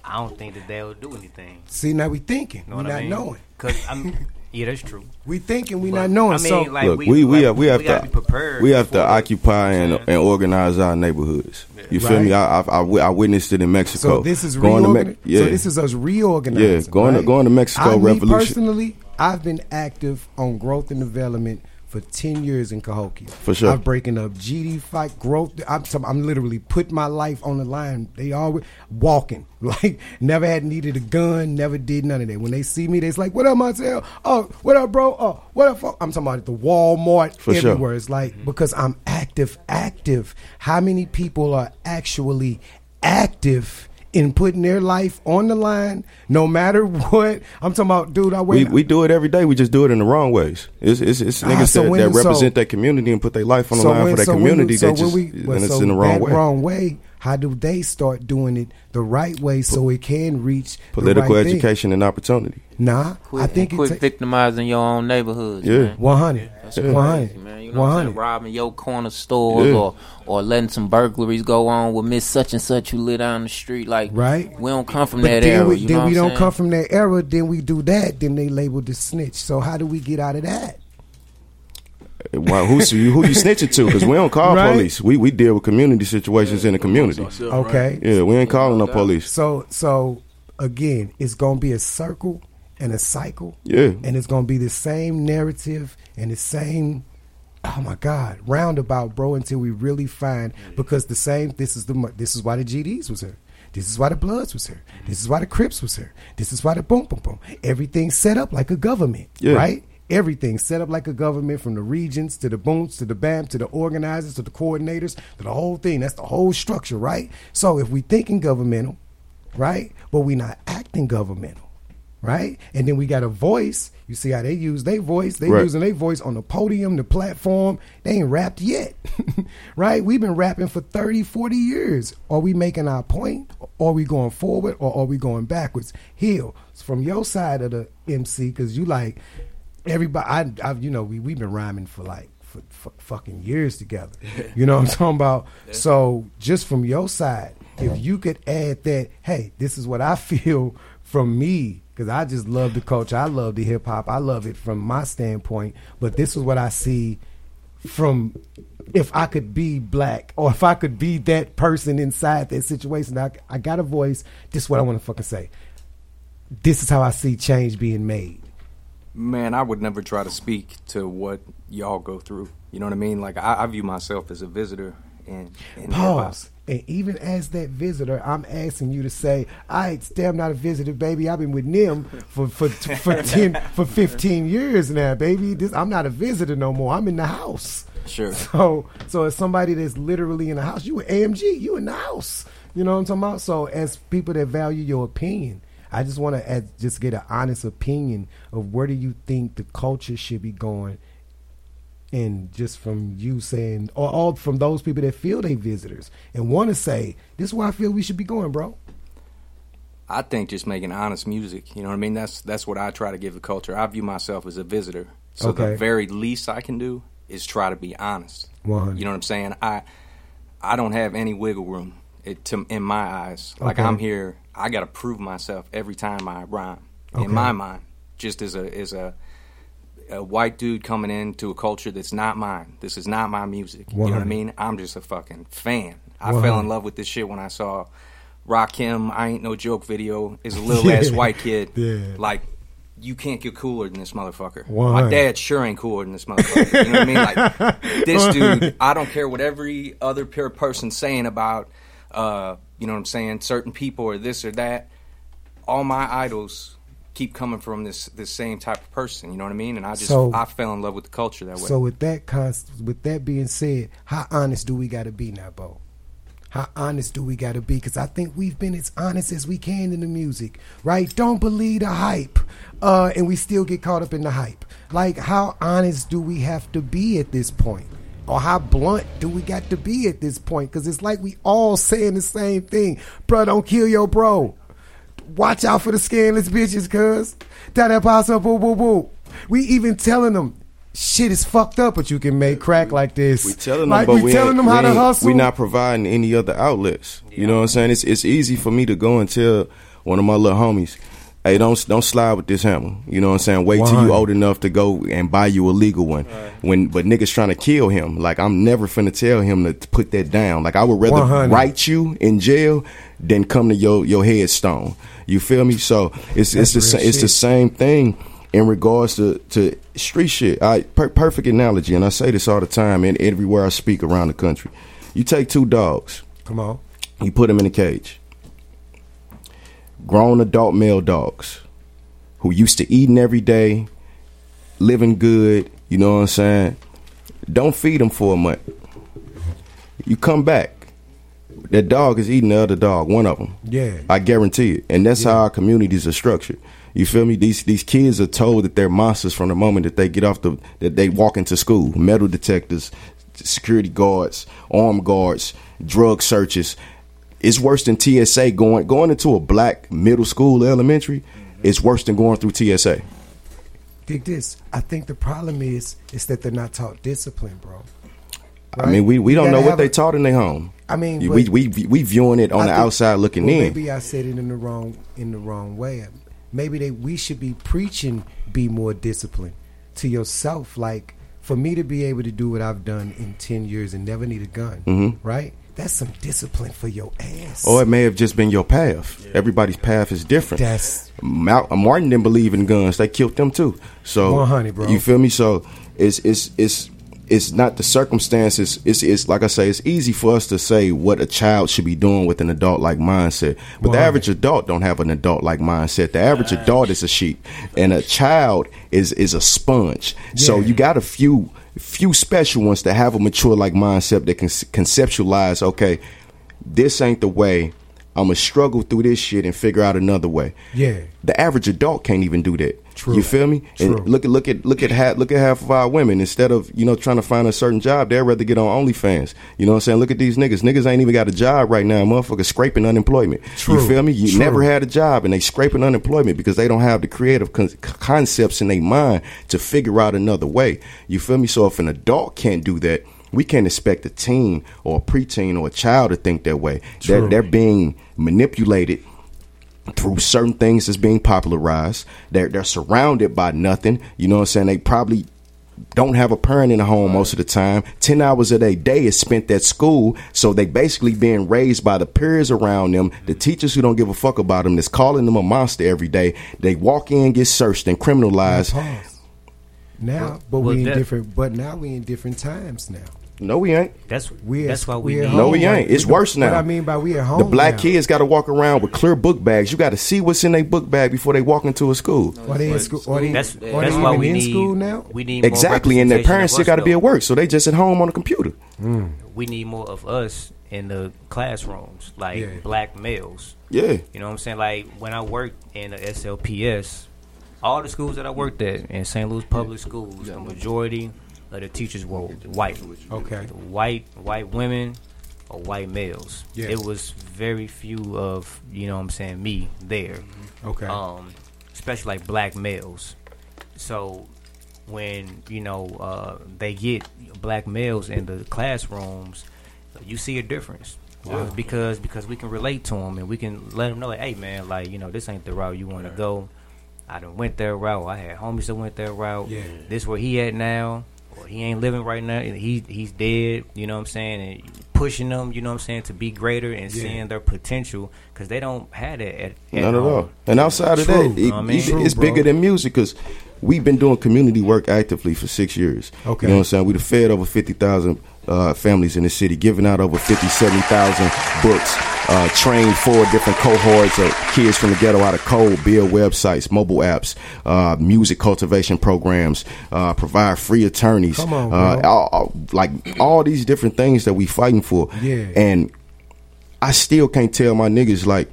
I don't think that they'll do anything. See, now we thinking. Know we what not I mean? knowing. Cause I'm, *laughs* yeah, that's true. We thinking. We But, not knowing. I mean, so like, Look, we- we we, like, have we have we gotta be prepared we have to it. occupy and, You know what I'm and organize our neighborhoods. You feel Right. me? I, I I I witnessed it in Mexico. So this is going to reorgan- Me- yeah. So this is us reorganizing. Yeah, going to- going to Mexico I, me revolution. personally, I've been active on growth and development for ten years in Cahokia. For sure. I'm breaking up GD fight growth. I'm talking- I'm literally putting my life on the line. They always walking *laughs* like never had needed a gun. Never did none of that. When they see me, they's like, "What up, Marcel? Oh, what up, bro? Oh, what up?" fo-" I'm talking about the Walmart For sure. everywhere. It's like mm-hmm. because I'm active, active. How many people are actually active in putting their life on the line, no matter *laughs* what? I'm talking about, dude. I we, wait. we do it every day. We just do it in the wrong ways. It's it's, it's Ah, niggas so that, when- that so- represent that community and put their life on the So line when- for that so when community. you- so they just we- and it's so in the wrong way. wrong way. How do they start doing it the right way so it can reach the Political right thing? education and opportunity. Nah, Quit, I think quit it's victimizing your own neighborhoods. Yeah. man. one hundred. That's One crazy, hundred. man. You know what I'm 100. Robbing your corner stores Yeah. or or letting some burglaries go on with Miss Such and Such who live down the street. Like, Right. We don't come from But that then era. we, you then know we what don't saying? come from that era. Then we do that. Then they label the snitch. So how do we get out of that? Why, who's you, who you snitching to? Because we don't call Right. police. We we deal with community situations in the community. Okay. Yeah, we ain't calling no police. So so again, it's gonna be a circle and a cycle. Yeah. And it's gonna be the same narrative and the same oh my God, roundabout, bro, until we really find because the same this is the this is why the GDs was here. This is why the Bloods was here. This is why the Crips was here. This is why the boom boom boom. everything set up like a government. Yeah. Right? Everything set up like a government from the regents to the booms to the BAM to the organizers to the coordinators to the whole thing. That's the whole structure, right? So if we thinking governmental, right? But we not acting governmental, right? And then we got a voice. You see how they use their voice? They Right. using their voice on the podium, the platform. They ain't rapped yet, *laughs* right? We've been rapping for 30, 40 years. Are we making our point? Are we going forward or are we going backwards? Hill, from your side of the MC, because you like everybody. I, I've, you know, we we've been rhyming for like for, for fucking years together. *laughs* You know what I'm talking about? So just from your side, if uh-huh. you could add that, hey, this is what I *laughs* feel from me because I just love the culture. I love the hip hop. I love it from my standpoint. But this is what I see from if I could be black or if I could be that person inside that situation. I, I got a voice. This is what I want to fucking say. This is how I see change being made. Man, I would never try to speak to what y'all go through. You know what I mean? Like I, I view myself as a visitor hip-hop. Pause. And even as that visitor, I'm asking you to say, "I. I'm not a visitor, baby. I've been with Nim for for for *laughs* ten for 15 years now, baby. This, I'm not a visitor no more. I'm in the house. Sure. So so as somebody that's literally in the house, you at AMG, you in the house. You know what I'm talking about? So as people that value your opinion, I just want to just get an honest opinion of where do you think the culture should be going and just from you saying, or all from those people that feel they visitors and want to say, this is where I feel we should be going, bro. I think just making honest music. You know what I mean? That's that's what I try to give the culture. I view myself as a visitor. So Okay. the very least I can do is try to be honest. 100. You know what I'm saying? I I don't have any wiggle room it, to, in my eyes. Like Okay. I'm here, I got to prove myself every time I rhyme. Okay. In my mind, just as a as a a white dude coming into a culture that's not mine. This is not my music. You know what I mean? I'm just a fucking fan. I 100. fell in love with this shit when I saw Rakim, I Ain't No Joke video is a *laughs* little ass white kid. Yeah. Like, you can't get cooler than this motherfucker. 100. My dad sure ain't cooler than this motherfucker. You know what I mean? Like, *laughs* this dude, I don't care what every other peer person's saying about, uh, you know what I'm saying, certain people or this or that. All my idols keep coming from this this same type of person. You know what I mean? And I just So- I fell in love with the culture that way. So with that cons- with that being said, how honest do we got to be now, Bo? How honest do we got to be? Because I think we've been as honest as we can in the music, right? Don't believe the hype, uh, and we still get caught up in the hype. Like, how honest do we have to be at this point? Or how blunt do we got to be at this point? Because it's like we all saying the same thing. Bro, don't kill your bro. Watch out for the scandalous bitches, cuz. That that paso, boo, boo, boo. We even telling them, shit is fucked up, but you can make crack like this. We telling them, like, but we, we telling ain't- them we how to hustle. We not providing any other outlets. You know what I'm saying? It's it's easy for me to go and tell one of my little homies, "Hey, don't don't slide with this hammer." You know what I'm saying? Wait till you old enough to go and buy you a legal one. When but niggas trying to kill him. Like I'm never finna tell him to put that down. Like I would rather 100. write you in jail than come to your your headstone. You feel me? So it's it's the it's the same thing in regards to, to street shit. I per- perfect analogy, and I say this all the time, and everywhere I speak around the country. You take two dogs, Come on. you put them in a cage. Grown adult male dogs who used to eating every day, living good. You know what I'm saying? Don't feed them for a month. You come back. That dog is eating the other dog, one of them. Yeah. I guarantee it. And that's how our communities are structured. You feel me? These these kids are told that they're monsters from the moment that they get off the that they walk into school. Metal detectors, security guards, armed guards, drug searches. It's worse than TSA going going into a black middle school, elementary. It's worse than going through TSA. Dig this. I think the problem is is that they're not taught discipline, bro. I mean, we, we You don't know what they a- taught in their home. I mean, we we we viewing it on I the think- outside looking well, in. Maybe I said it in the wrong in the wrong way. Maybe they we should be preaching be more disciplined to yourself. Like for me to be able to do what I've done in ten years and never need a gun, Mhm. right? That's some discipline for your ass. Or it may have just been your path. Everybody's path is different. That's- Mal- uh, Martin didn't believe in guns. They killed them too. So 100, bro. You feel me? So it's it's it's it's not the circumstances. It's it's like I say. It's easy for us to say what a child should be doing with an adult like mindset, but the average adult don't have an adult like mindset. The average adult is a sheep, and a child is is a sponge. So you got a few few special ones that have a mature like mindset that can conceptualize. Okay, this ain't the way. I'm gonna struggle through this shit and figure out another way. Yeah. The average adult can't even do that. True. You feel me? True. And look at look at look at half look at half of our women. Instead of you know trying to find a certain job, they'd rather get on OnlyFans. You know what I'm saying? Look at these niggas. Niggas ain't even got a job right now. Motherfuckers scraping unemployment. True. You feel me? You True. never had a job and they scraping unemployment because they don't have the creative con- concepts in their mind to figure out another way. You feel me? So if an adult can't do that. We can't expect a teen or a preteen or a child to think that way. They're, they're being manipulated through certain things that's being popularized. They're they're surrounded by nothing. You know what I'm saying? They probably don't have a parent in the home most of the time. Ten hours of their day is spent at school, so they basically being raised by the peers around them, the teachers who don't give a fuck about them, that's calling them a monster every day. They walk in, get searched and criminalized. Pause. Now, but well, we in that- different. But now we in different times now. No, we ain't. That's We that's why we we need. No, we ain't. It's we- worse now. What I mean by we at home. The black now. kids got to walk around with clear book bags. You got to see what's in their book bag before they walk into a school. Are they in school? Are they, That's are they that's why we in need school now? We need Exactly, and their parents still got to be at work, so they just at home on the computer. Mm. We need more of us in the classrooms, like Yeah. black males. Yeah, You know what I'm saying? Like when I worked in the SLPS, all the schools that I worked at in St. Louis public schools, the majority the teachers were white. Okay. White white women or white males. Yeah. It was very few of, you know what I'm saying, me there. Okay. Um, especially like black males. So when, you know, uh, they get black males in the classrooms, you see a difference. Uh, because because we can relate to them and we can let them know like, hey man, like you know this ain't the route you want to go. I done went that route. I had homies that went that route. Yeah. This where he at now, or he ain't living right now. He he's dead. You know what I'm saying? And pushing them, you know what I'm saying, to be greater and Yeah. seeing their potential because they don't have that at, at Not at all. And outside of True. that, it, Know I mean? it- True, it's bigger than music because we've been doing community work actively for six years. Okay. You know what I'm saying? We've fed over 50,000 uh, families in the city, giving out over 50, 70,000 books, uh, trained four different cohorts of kids from the ghetto out of cold, build websites, mobile apps, uh, music cultivation programs, uh, provide free attorneys. Come on, uh, all, all- like all these different things that we fighting for. Yeah. And I still can't tell my niggas like,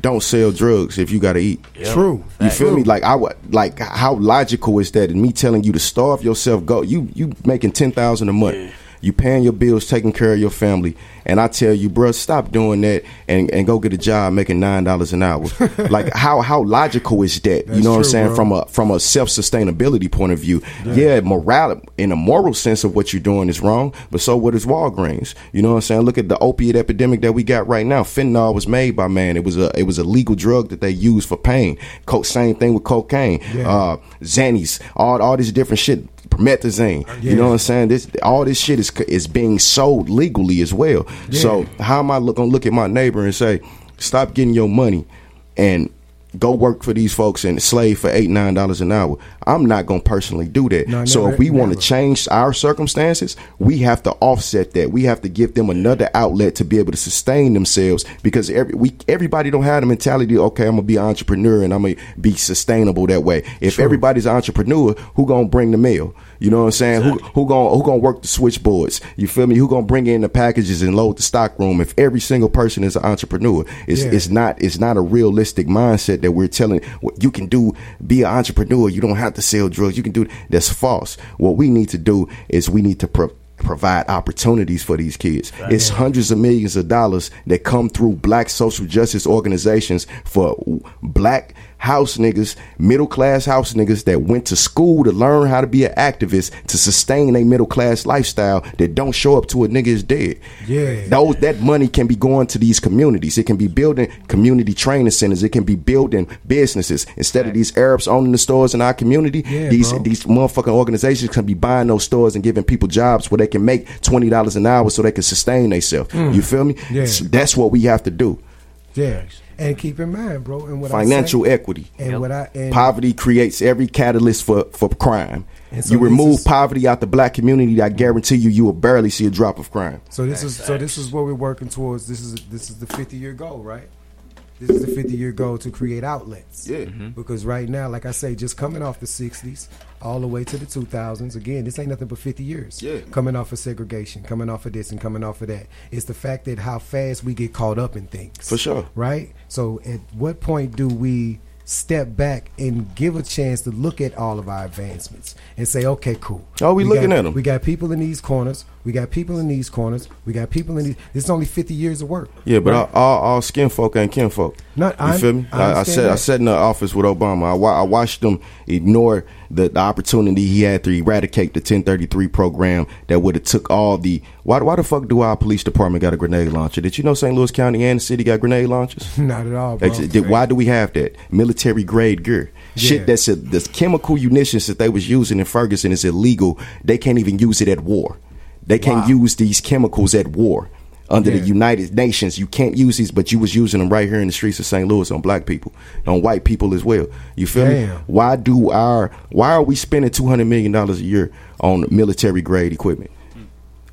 don't sell drugs if you got to eat. True. You feel me? Like I would like how logical is that? And me telling you to starve yourself, go you you making ten thousand a month. You paying your bills, taking care of your family, and I tell you, bruh, stop doing that and, and go get a job making nine dollars an hour. *laughs* like how how logical is that? you know what I'm saying? bro. From a from a self sustainability point of view, yeah, moral in a moral sense of what you're doing is wrong, but so what is Walgreens? You know what I'm saying? Look at the opiate epidemic that we got right now. Fentanyl was made by man. It was a it was a legal drug that they used for pain. Co- same thing with cocaine, Yeah. uh, Xannies, all all this different shit. Promethazine, you know what I'm saying? This all this shit is is being sold legally as well. So how am I look, gonna look at my neighbor and say, "Stop getting your money and go work for these folks and slave for eight nine dollars an hour"? I'm not gonna personally do that. No, so never- if we want to change our circumstances, we have to offset that. We have to give them another outlet to be able to sustain themselves because every we everybody don't have the mentality. Okay, I'm gonna be an entrepreneur and I'm gonna be sustainable that way. If everybody's an entrepreneur, who gonna bring the mail? You know what I'm saying? Who who gonna who gonna work the switchboards? You feel me? Who gonna bring in the packages and load the stock room? If every single person is an entrepreneur, it's Yeah. it's not it's not a realistic mindset that we're telling what you can do. Be an entrepreneur. You don't have to sell drugs. You can do that's false. What we need to do is we need to. Pro- provide opportunities for these kids it's hundreds of millions of dollars that come through black social justice organizations for black house niggas middle class house niggas that went to school to learn how to be an activist to sustain a middle class lifestyle that don't show up to a nigga is dead Yeah. those that money can be going to these communities. It can be building community training centers. It can be building businesses instead of these Arabs owning the stores in our community. Yeah, these bro. these motherfucking organizations can be buying those stores and giving people jobs where they can make twenty dollars an hour so they can sustain themselves. Mm. You feel me? Yeah. So that's what we have to do. Yeah. And keep in mind, bro, and what Financial I say, equity. and what I and Poverty creates every catalyst for, for crime. So you remove is- poverty out the black community, I guarantee you, you will barely see a drop of crime. So this is so this is what we're working towards. This is this is the 50 year goal, right? This is the 50 year goal to create outlets. Yeah. Mm-hmm. Because right now, like I say, just coming off the 60s all the way to the 2000s, again, this ain't nothing but 50 years. Yeah. Coming off of segregation, coming off of this and coming off of that. It's the fact that how fast we get caught up in things. For sure. Right? So at what point do we step back and give a chance to look at all of our advancements and say, okay, cool. Oh, we looking got, them. We got people in these corners. We got people in these corners. We got people in these. It's only fifty years of work. Yeah, but Right? all, all, all skin folk ain't kin folk. No, you I- feel me? I I, I understand said I sat in the office with Obama. I, I watched them ignore the, the opportunity he had to eradicate the 1033 program that would have took all the. Why, why the fuck do our police department got a grenade launcher? Did you know St. Louis County and the city got grenade launchers? *laughs* Not at all, bro. Why do we have that military grade gear? Yeah. Shit that's a, the chemical munitions that they was using in Ferguson is illegal. They can't even use it at war. They can't Wow. use these chemicals at war. Under Yeah. the United Nations, you can't use these, but you was using them right here in the streets of St. Louis on black people, on white people as well. You feel me? Why do our why are we spending two hundred million dollars a year on military grade equipment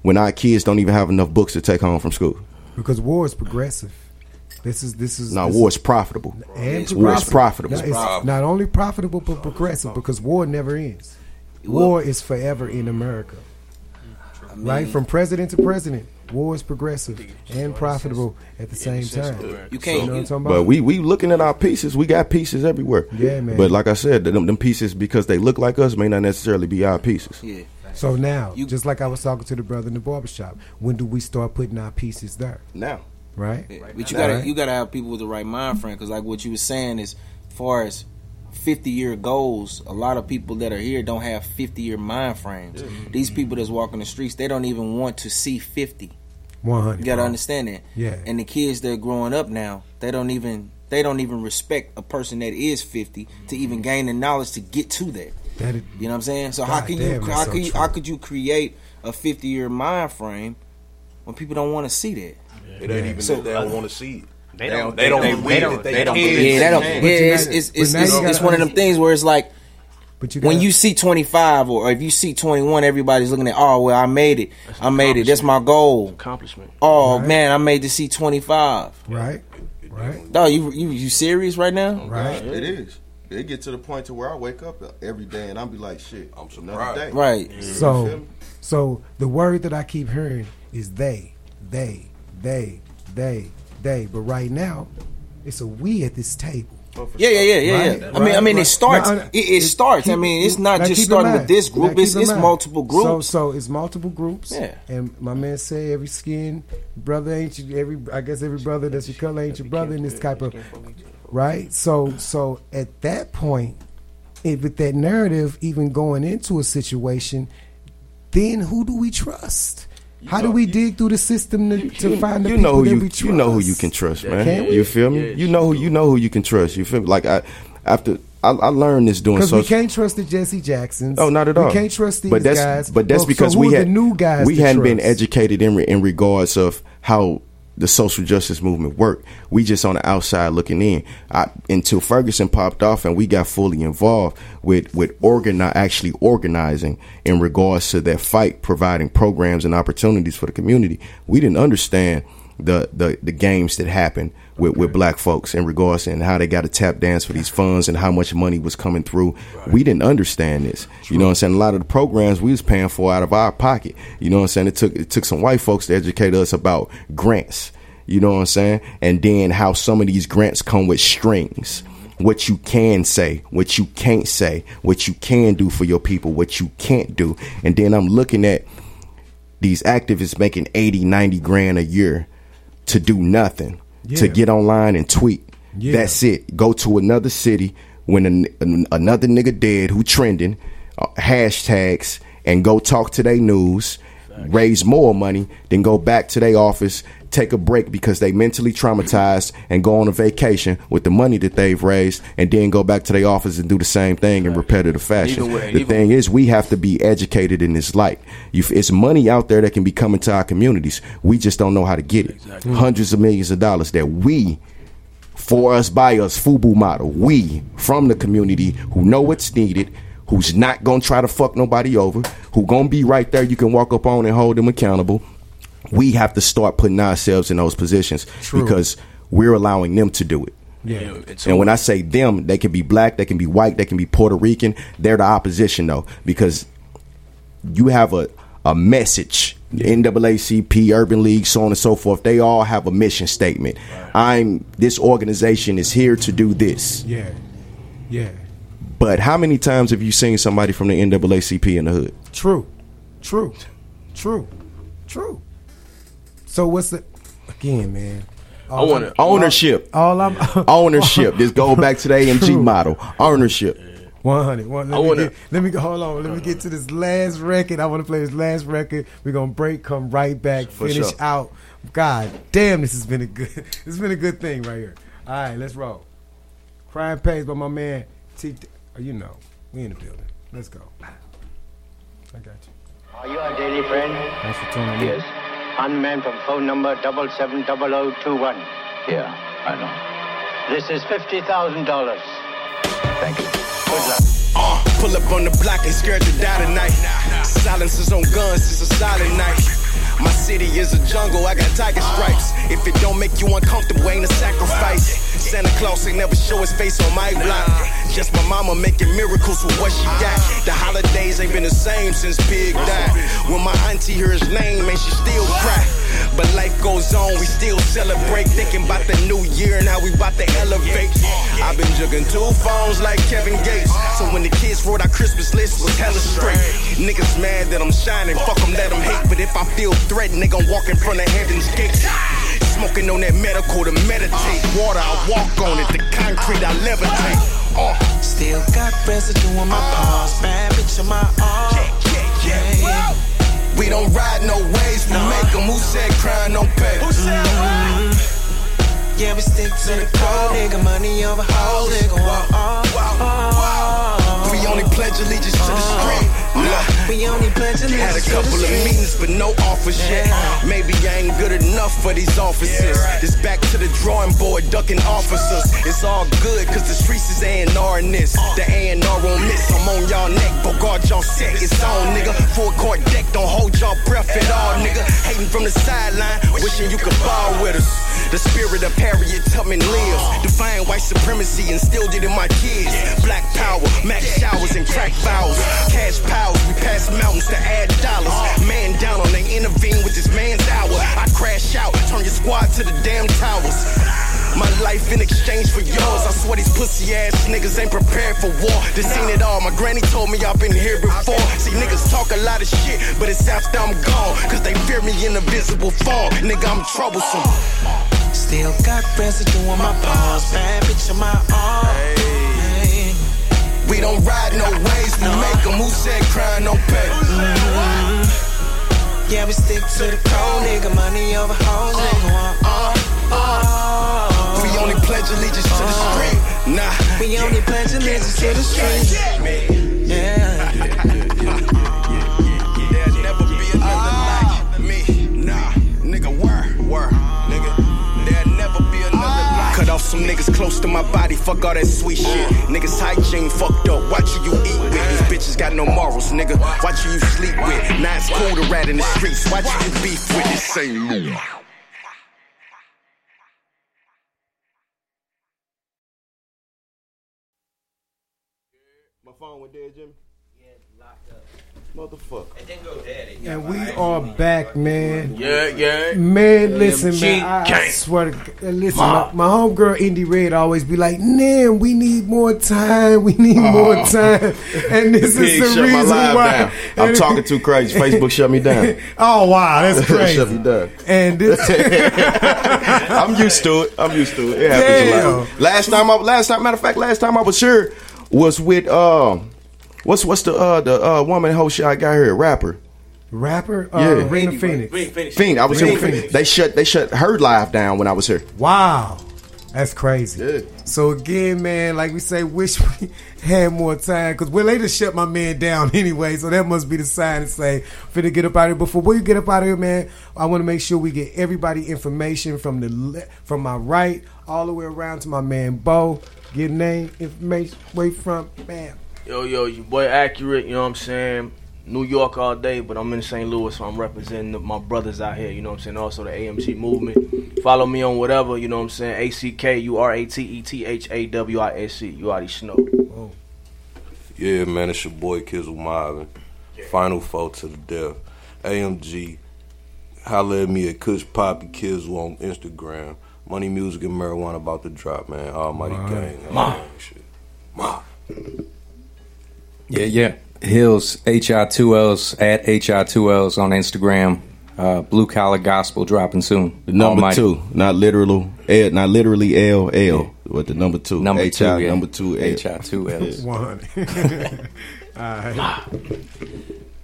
when our kids don't even have enough books to take home from school? because war is progressive. This is this is Now, war is profitable. and War is profitable. No, it's not only profitable but progressive because war never ends. War is forever in America. Right from president to president, war is progressive and profitable at the same time. You can't- You know what I'm talking But we we looking at our pieces. We got pieces everywhere. Yeah, man. But like I said, them, them pieces because they look like us may not necessarily be our pieces. Yeah. so now, you, just like I was talking to the brother in the barbershop, when do we start putting our pieces there? Now, right? But you gotta you gotta have people with the right mind frame because like what you were saying is, far as fifty year goals, a lot of people that are here don't have fifty year mind frames. These people that's walking the streets, they don't even want to see fifty. One You gotta understand that. Yeah. And the kids that are growing up now, they don't even they don't even respect a person that is fifty to even mm-hmm. gain the knowledge to get to that. That is, You know what I'm saying? So how God can you how so can you, how could you create a 50 year mind frame when people don't want to see that? It ain't even So- that they don't want to see it. They They don't- don't. They don't. they- believe they it. don't- They they don't believe Yeah, that don't, yeah, you it's, it's, it's, it's, you it's gotta one of them things where it's like but you when you see 25 or if you see 21, everybody's looking at, oh, well, I made it. I made it. That's my goal. Accomplishment. Oh, Right. man, I made to see 25. right, right, Dog, you, you, you serious right now? right. it is. It get to the point to where I wake up every day and I'll be like, shit, I'm another surprised. day. Right. You feel So, so the word that I keep hearing is they, they, they, they, they. But right now, it's a we at this table. Oh, yeah, yeah, yeah, yeah. Right, yeah. I mean, I mean, right. it starts. Now, it, it starts. I mean, it's not just starting with this group. It's it's mind. multiple groups. so so it's multiple groups. Yeah. And my man say every skin brother ain't you, every. I guess every brother that's your color ain't your brother in this type of. Right. So so at that point, if with that narrative even going into a situation, then who do we trust? How do we dig through the system to, to find the you people know who that you we trust? you know who you can trust, man. Can? You feel me? Yeah, you know who you know who you can trust. You feel me? Like I after I, I learned this doing Because we can't trust the Jesse Jacksons. Oh, not at all. We can't trust these but that's, guys. But that's So- because so we had the new guys. We hadn't been educated in in regards of how the social justice movement work. We just on the outside looking in. I, until Ferguson popped off and we got fully involved with with organi- actually organizing in regards to that fight, providing programs and opportunities for the community. We didn't understand the the, the games that happened with, with black folks in regards and how they got to tap dance for these funds and how much money was coming through. We didn't understand this. You know what I'm saying? A lot of the programs we was paying for out of our pocket. You know what I'm saying? It took it took some white folks to educate us about grants. You know what I'm saying? And then how some of these grants come with strings. What you can say, what you can't say, what you can do for your people, what you can't do. And then I'm looking at these activists making 80, 90 grand a year to do nothing, to get online and tweet. Yeah. That's it. Go to another city when an, an- another nigga dead who trending, uh, hashtags, and go talk to their news, raise more money, then go back to their office, take a break because they mentally traumatized, and go on a vacation with the money that they've raised, and then go back to their office and do the same thing in repetitive fashion. With- the thing is, we have to be educated in this light. It's money out there that can be coming to our communities. We just don't know how to get it. Mm-hmm. Hundreds of millions of dollars that we, for us, by us, FUBU model, we from the community who know what's needed, who's not gonna try to fuck nobody over, who gonna be right there. You can walk up on and hold them accountable. We have to start putting ourselves in those positions True. because we're allowing them to do it. Yeah. And when I say them, they can be black, they can be white, they can be Puerto Rican. They're the opposition though, because you have a a message. The NAACP, Urban League, so on and so forth. They all have a mission statement. I'm this organization is here to do this. Yeah. Yeah. But how many times have you seen somebody from the NAACP in the hood? True. True. True. True. So what's the again, man? I want to Ownership. All I'm *laughs* Ownership. This go back to the *laughs* AMG model. Ownership. 100. One, let, I me wanna- get, let me go. Hold on. Let me get to this last record. I want to play this last record. We're gonna break, come right back, finish sure. out. God damn, this has been a good. *laughs* This has been a good thing right here. All right, let's roll. Crime Pays by my man T. oh, You know, we in the building. Let's go. I got you. Are you our daily friend? Thanks for tuning in. Yes. Unmanned from phone number 770021. Yeah, I know. This is $50,000. Thank you. Good luck. Uh, pull up on the block, ain't scared to die tonight. Silences on guns, it's a silent night. My city is a jungle, I got tiger stripes. If it don't make you uncomfortable, ain't a sacrifice. Santa Claus ain't never show his face on my block. Just my mama making miracles with what she got. The holidays ain't been the same since Big died. When my auntie hear his name, and she still cry. But life goes on, we still celebrate. Thinking about the new year and how we about to elevate. I've been jugging two phones like Kevin Gates. So when the kids wrote our Christmas list, was hella straight. Niggas mad that I'm shining, fuck them, let them hate. But if I feel threatened, they gon' walk in front of heaven's gates. Smoking on that medical to meditate. Water, I walk on it. The concrete, I levitate. Uh. Still got residue on my paws, bad bitch on my arm. Yeah, yeah, Yeah, We don't ride no waves, we make make 'em. Who said crime don't pay? Mm-hmm. Yeah, we stick to the code, nigga. Money over hoes, nigga. Whoa, oh, We only pledge allegiance to the street. We only pledge Had a couple of meetings, but no offers yet. Maybe I ain't good enough for these offices. It's back to the drawing board, ducking officers. It's all good, cause the streets is A&R in this. The A&R won't miss. I'm on y'all neck, Bogart y'all set. It's on, nigga. Full court deck, don't hold y'all breath at all, nigga. Hating from the sideline, wishing you could ball with us. The spirit of Harriet Tubman lives. Defying white supremacy, instilled it in my kids. Black power, max showers and crack vows. Cash powers, we pass mountains to add dollars. Man down on they intervene with this man's hour. I crash out, turn your squad to the damn towers. My life in exchange for yours. I swear these pussy ass niggas ain't prepared for war. They seen it all. My granny told me I've been here before. See, niggas talk a lot of shit, but it's after I'm gone. Cause they fear me in a visible form. Nigga, I'm troublesome. Still got residue on my paws, bad bitch on my arm. We don't ride no waves, we make 'em. Who said crime don't pay? Mm-hmm. Yeah, we stick to the code, nigga. Money over hoes, nigga. Whoa, oh, We only pledge allegiance to the street. Nah. We only pledge allegiance to the street. Yeah. Some niggas close to my body, fuck all that sweet shit. Niggas hygiene fucked up, watch who you eat with. These bitches got no morals, nigga. Watch who you sleep with. Now it's cool to rat in the streets, watch who you beef with. This ain't Lou. My phone went dead, Jimmy. Motherfucker. And we are back, man. Yeah, yeah. Man, listen, man. I, I swear to God, listen, my, my homegirl Indy Red always be like, man, we need more time. We need more time." And this is the reason why. down. I'm talking too crazy. Facebook shut me down. *laughs* Oh wow, that's crazy. *laughs* shut me down. And this, *laughs* I'm used to it. I'm used to it. It happens a lot. Damn. Last time, I, last time, matter of fact, last time I was here was with um, what's what's the uh the uh woman host I got here, rapper. rapper, uh, Yeah. Rena Phoenix. Fiend. I was here Rena with Phoenix. They shut they shut her live down when I was here. Wow, that's crazy. Yeah. So again, man, like we say, wish we *laughs* had more time because well, they just shut my man down *laughs* anyway. So that must be the sign to say finna get up out of here. Before we get up out of here, man, I want to make sure we get everybody information from the le- from my right all the way around to my man Bo. Get name information where from, bam. Yo, yo, your boy Ackurate, you know what I'm saying? New York all day, but I'm in St. Louis, so I'm representing the- my brothers out here, you know what I'm saying? Also the AMG movement. Follow me on whatever, you know what I'm saying? A C K U R A T E T H A W I S C. You already know. Oh. Yeah, man, it's your boy Kizzle Marvin. Final four to the death. AMG. Holla at me at Kush Poppy Kizzle on Instagram. Money Music and Marijuana about to drop, man. Almighty Gang. all gang shit. Ma. Yeah, yeah. Hills, H I two L's at H I two L's on Instagram. Uh, Blue Collar Gospel dropping soon. The number Almighty. two, not literal, L, not literally L L, but the number two, Number H two, I, yeah. number two, L. H I two L's. *laughs* One. *laughs* Alright.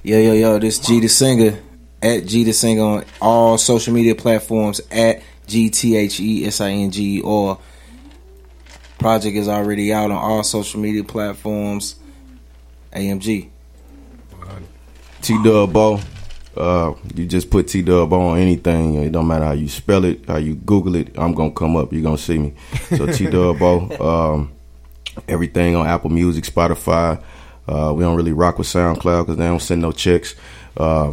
Yo, yo, yo, this G the Singer at G the Singer on all social media platforms at G T H E S I N G or project is already out on all social media platforms. AMG. T Dub Bo. Uh, you just put T Dub on anything. It don't matter how you spell it, how you Google it. I'm gonna come up. You're gonna see me. So T *laughs* Dub Bo. Um, everything on Apple Music, Spotify. Uh, we don't really rock with SoundCloud because they don't send no checks. Uh,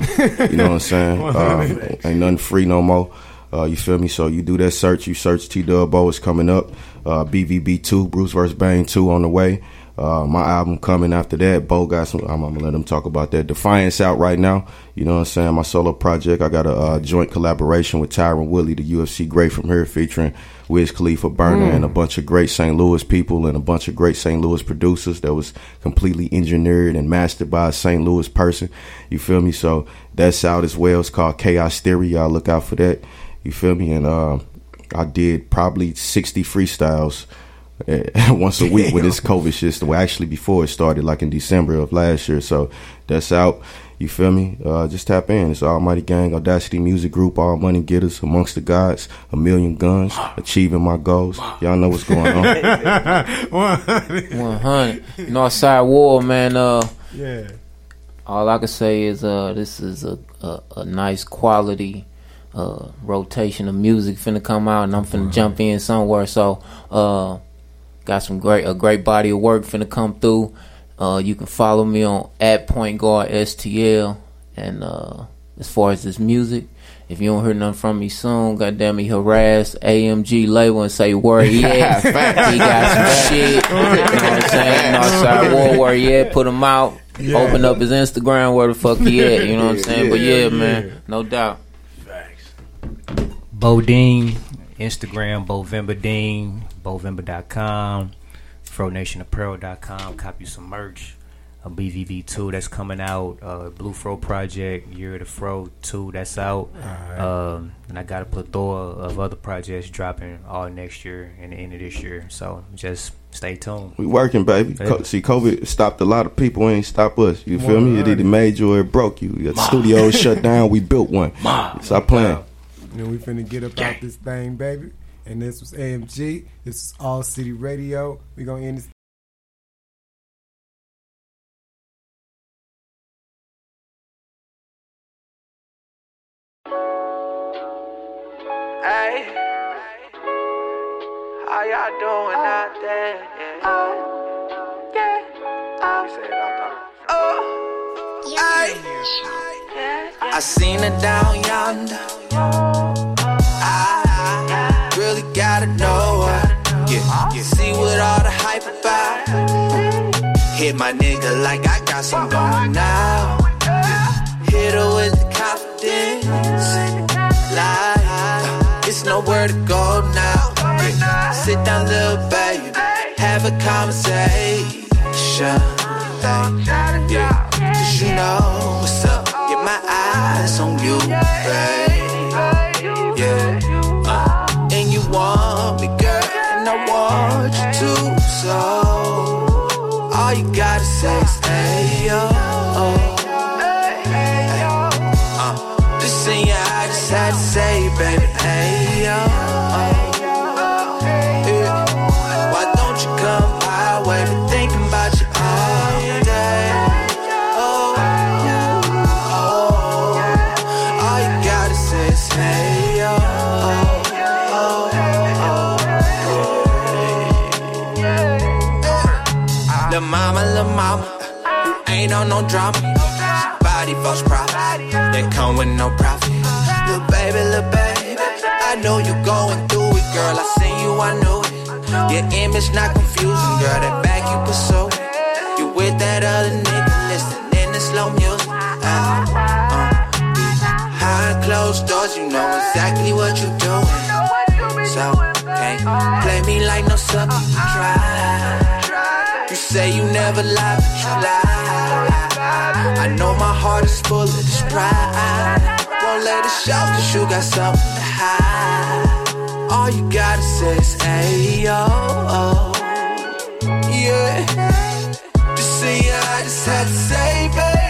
you know what I'm saying? Uh, *laughs* ain't nothing free no more. Uh, you feel me? So you do that search. You search T Dub Bo is coming up. Uh, BVB two, Bruce vs Bang two on the way. Uh, my album coming after that. Bo got some. I'm, I'm gonna let him talk about that. Defiance out right now. You know what I'm saying? My solo project. I got a uh, joint collaboration with Tyron Woodley, the UFC great from here, featuring Wiz Khalifa Burner Mm. and a bunch of great St. Louis people and a bunch of great St. Louis producers that was completely engineered and mastered by a St. Louis person. You feel me? So that's out as well. It's called Chaos Theory. Y'all look out for that. You feel me? And uh, I did probably 60 freestyles *laughs* once a week with this COVID shit. Well, actually, before it started, like in December of last year. So that's out. You feel me? Uh, just tap in. It's Almighty Gang, Audacity Music Group, All Money Getters, Amongst the Gods, A Million Guns, Achieving My Goals. Y'all know what's going on. *laughs* 100. Northside War, man. Uh, Yeah. All I can say is uh, this is a, a, a nice quality uh, rotation of music finna come out, and I'm finna jump in somewhere. So, uh, got some great a great body of work finna come through. Uh, you can follow me on at Point Guard STL, and uh, as far as this music. If you don't hear nothing from me soon, goddamn me harass AMG label and say where he at. *laughs* He got some shit. You know what I'm saying? Northside War, where he at? Put him out. Yeah. Open up his Instagram, where the fuck he at? You know what I'm *laughs* saying? yeah, but yeah, yeah, man, no doubt. Facts. Bodine, Instagram, Bovember Dean, Bovember.com, FroNationApparel.com. Copy some merch. A BVB2 that's coming out. Uh, Blue Fro Project, Year of the Fro 2 that's out. Alright. Um, and I got a plethora of other projects dropping all next year and the end of this year. So just stay tuned. We working, baby. Co- see, COVID stopped a lot of people. Ain't stop us. You feel me? It either 100. made you or it broke you. You got studios shut down. We built one. Stop playing. And then we finna get up out this thing, baby. And this was AMG. This is All City Radio. We're gonna end this. Hey, how y'all doing out there? Yeah. Yeah. say it out Oh, I seen her down yonder. Hit my nigga like I got some going now. Hit her with the confidence. Like, it's nowhere to go now. Sit down, little baby. Have a conversation. Hey, yeah. Cause you know what's up. Get my eyes on you, babe. Lil' mama, lil' mama, ain't on no drama. Body false prophets, they come with no profit. Lil' baby, lil' baby, I know you going through it, girl. I seen you, I knew it. Your image not confusing, girl. That back you pursue. You with that other nigga, listening to slow music. Uh, uh. Closed doors, you know exactly what you doing. So, can't play me like no sucker, try. Say you never lie, but you lie. I know my heart is full of this pride. Won't let it show, cause you got something to hide. All you gotta say is, ayo. Yeah. Just see, I just had to say, baby.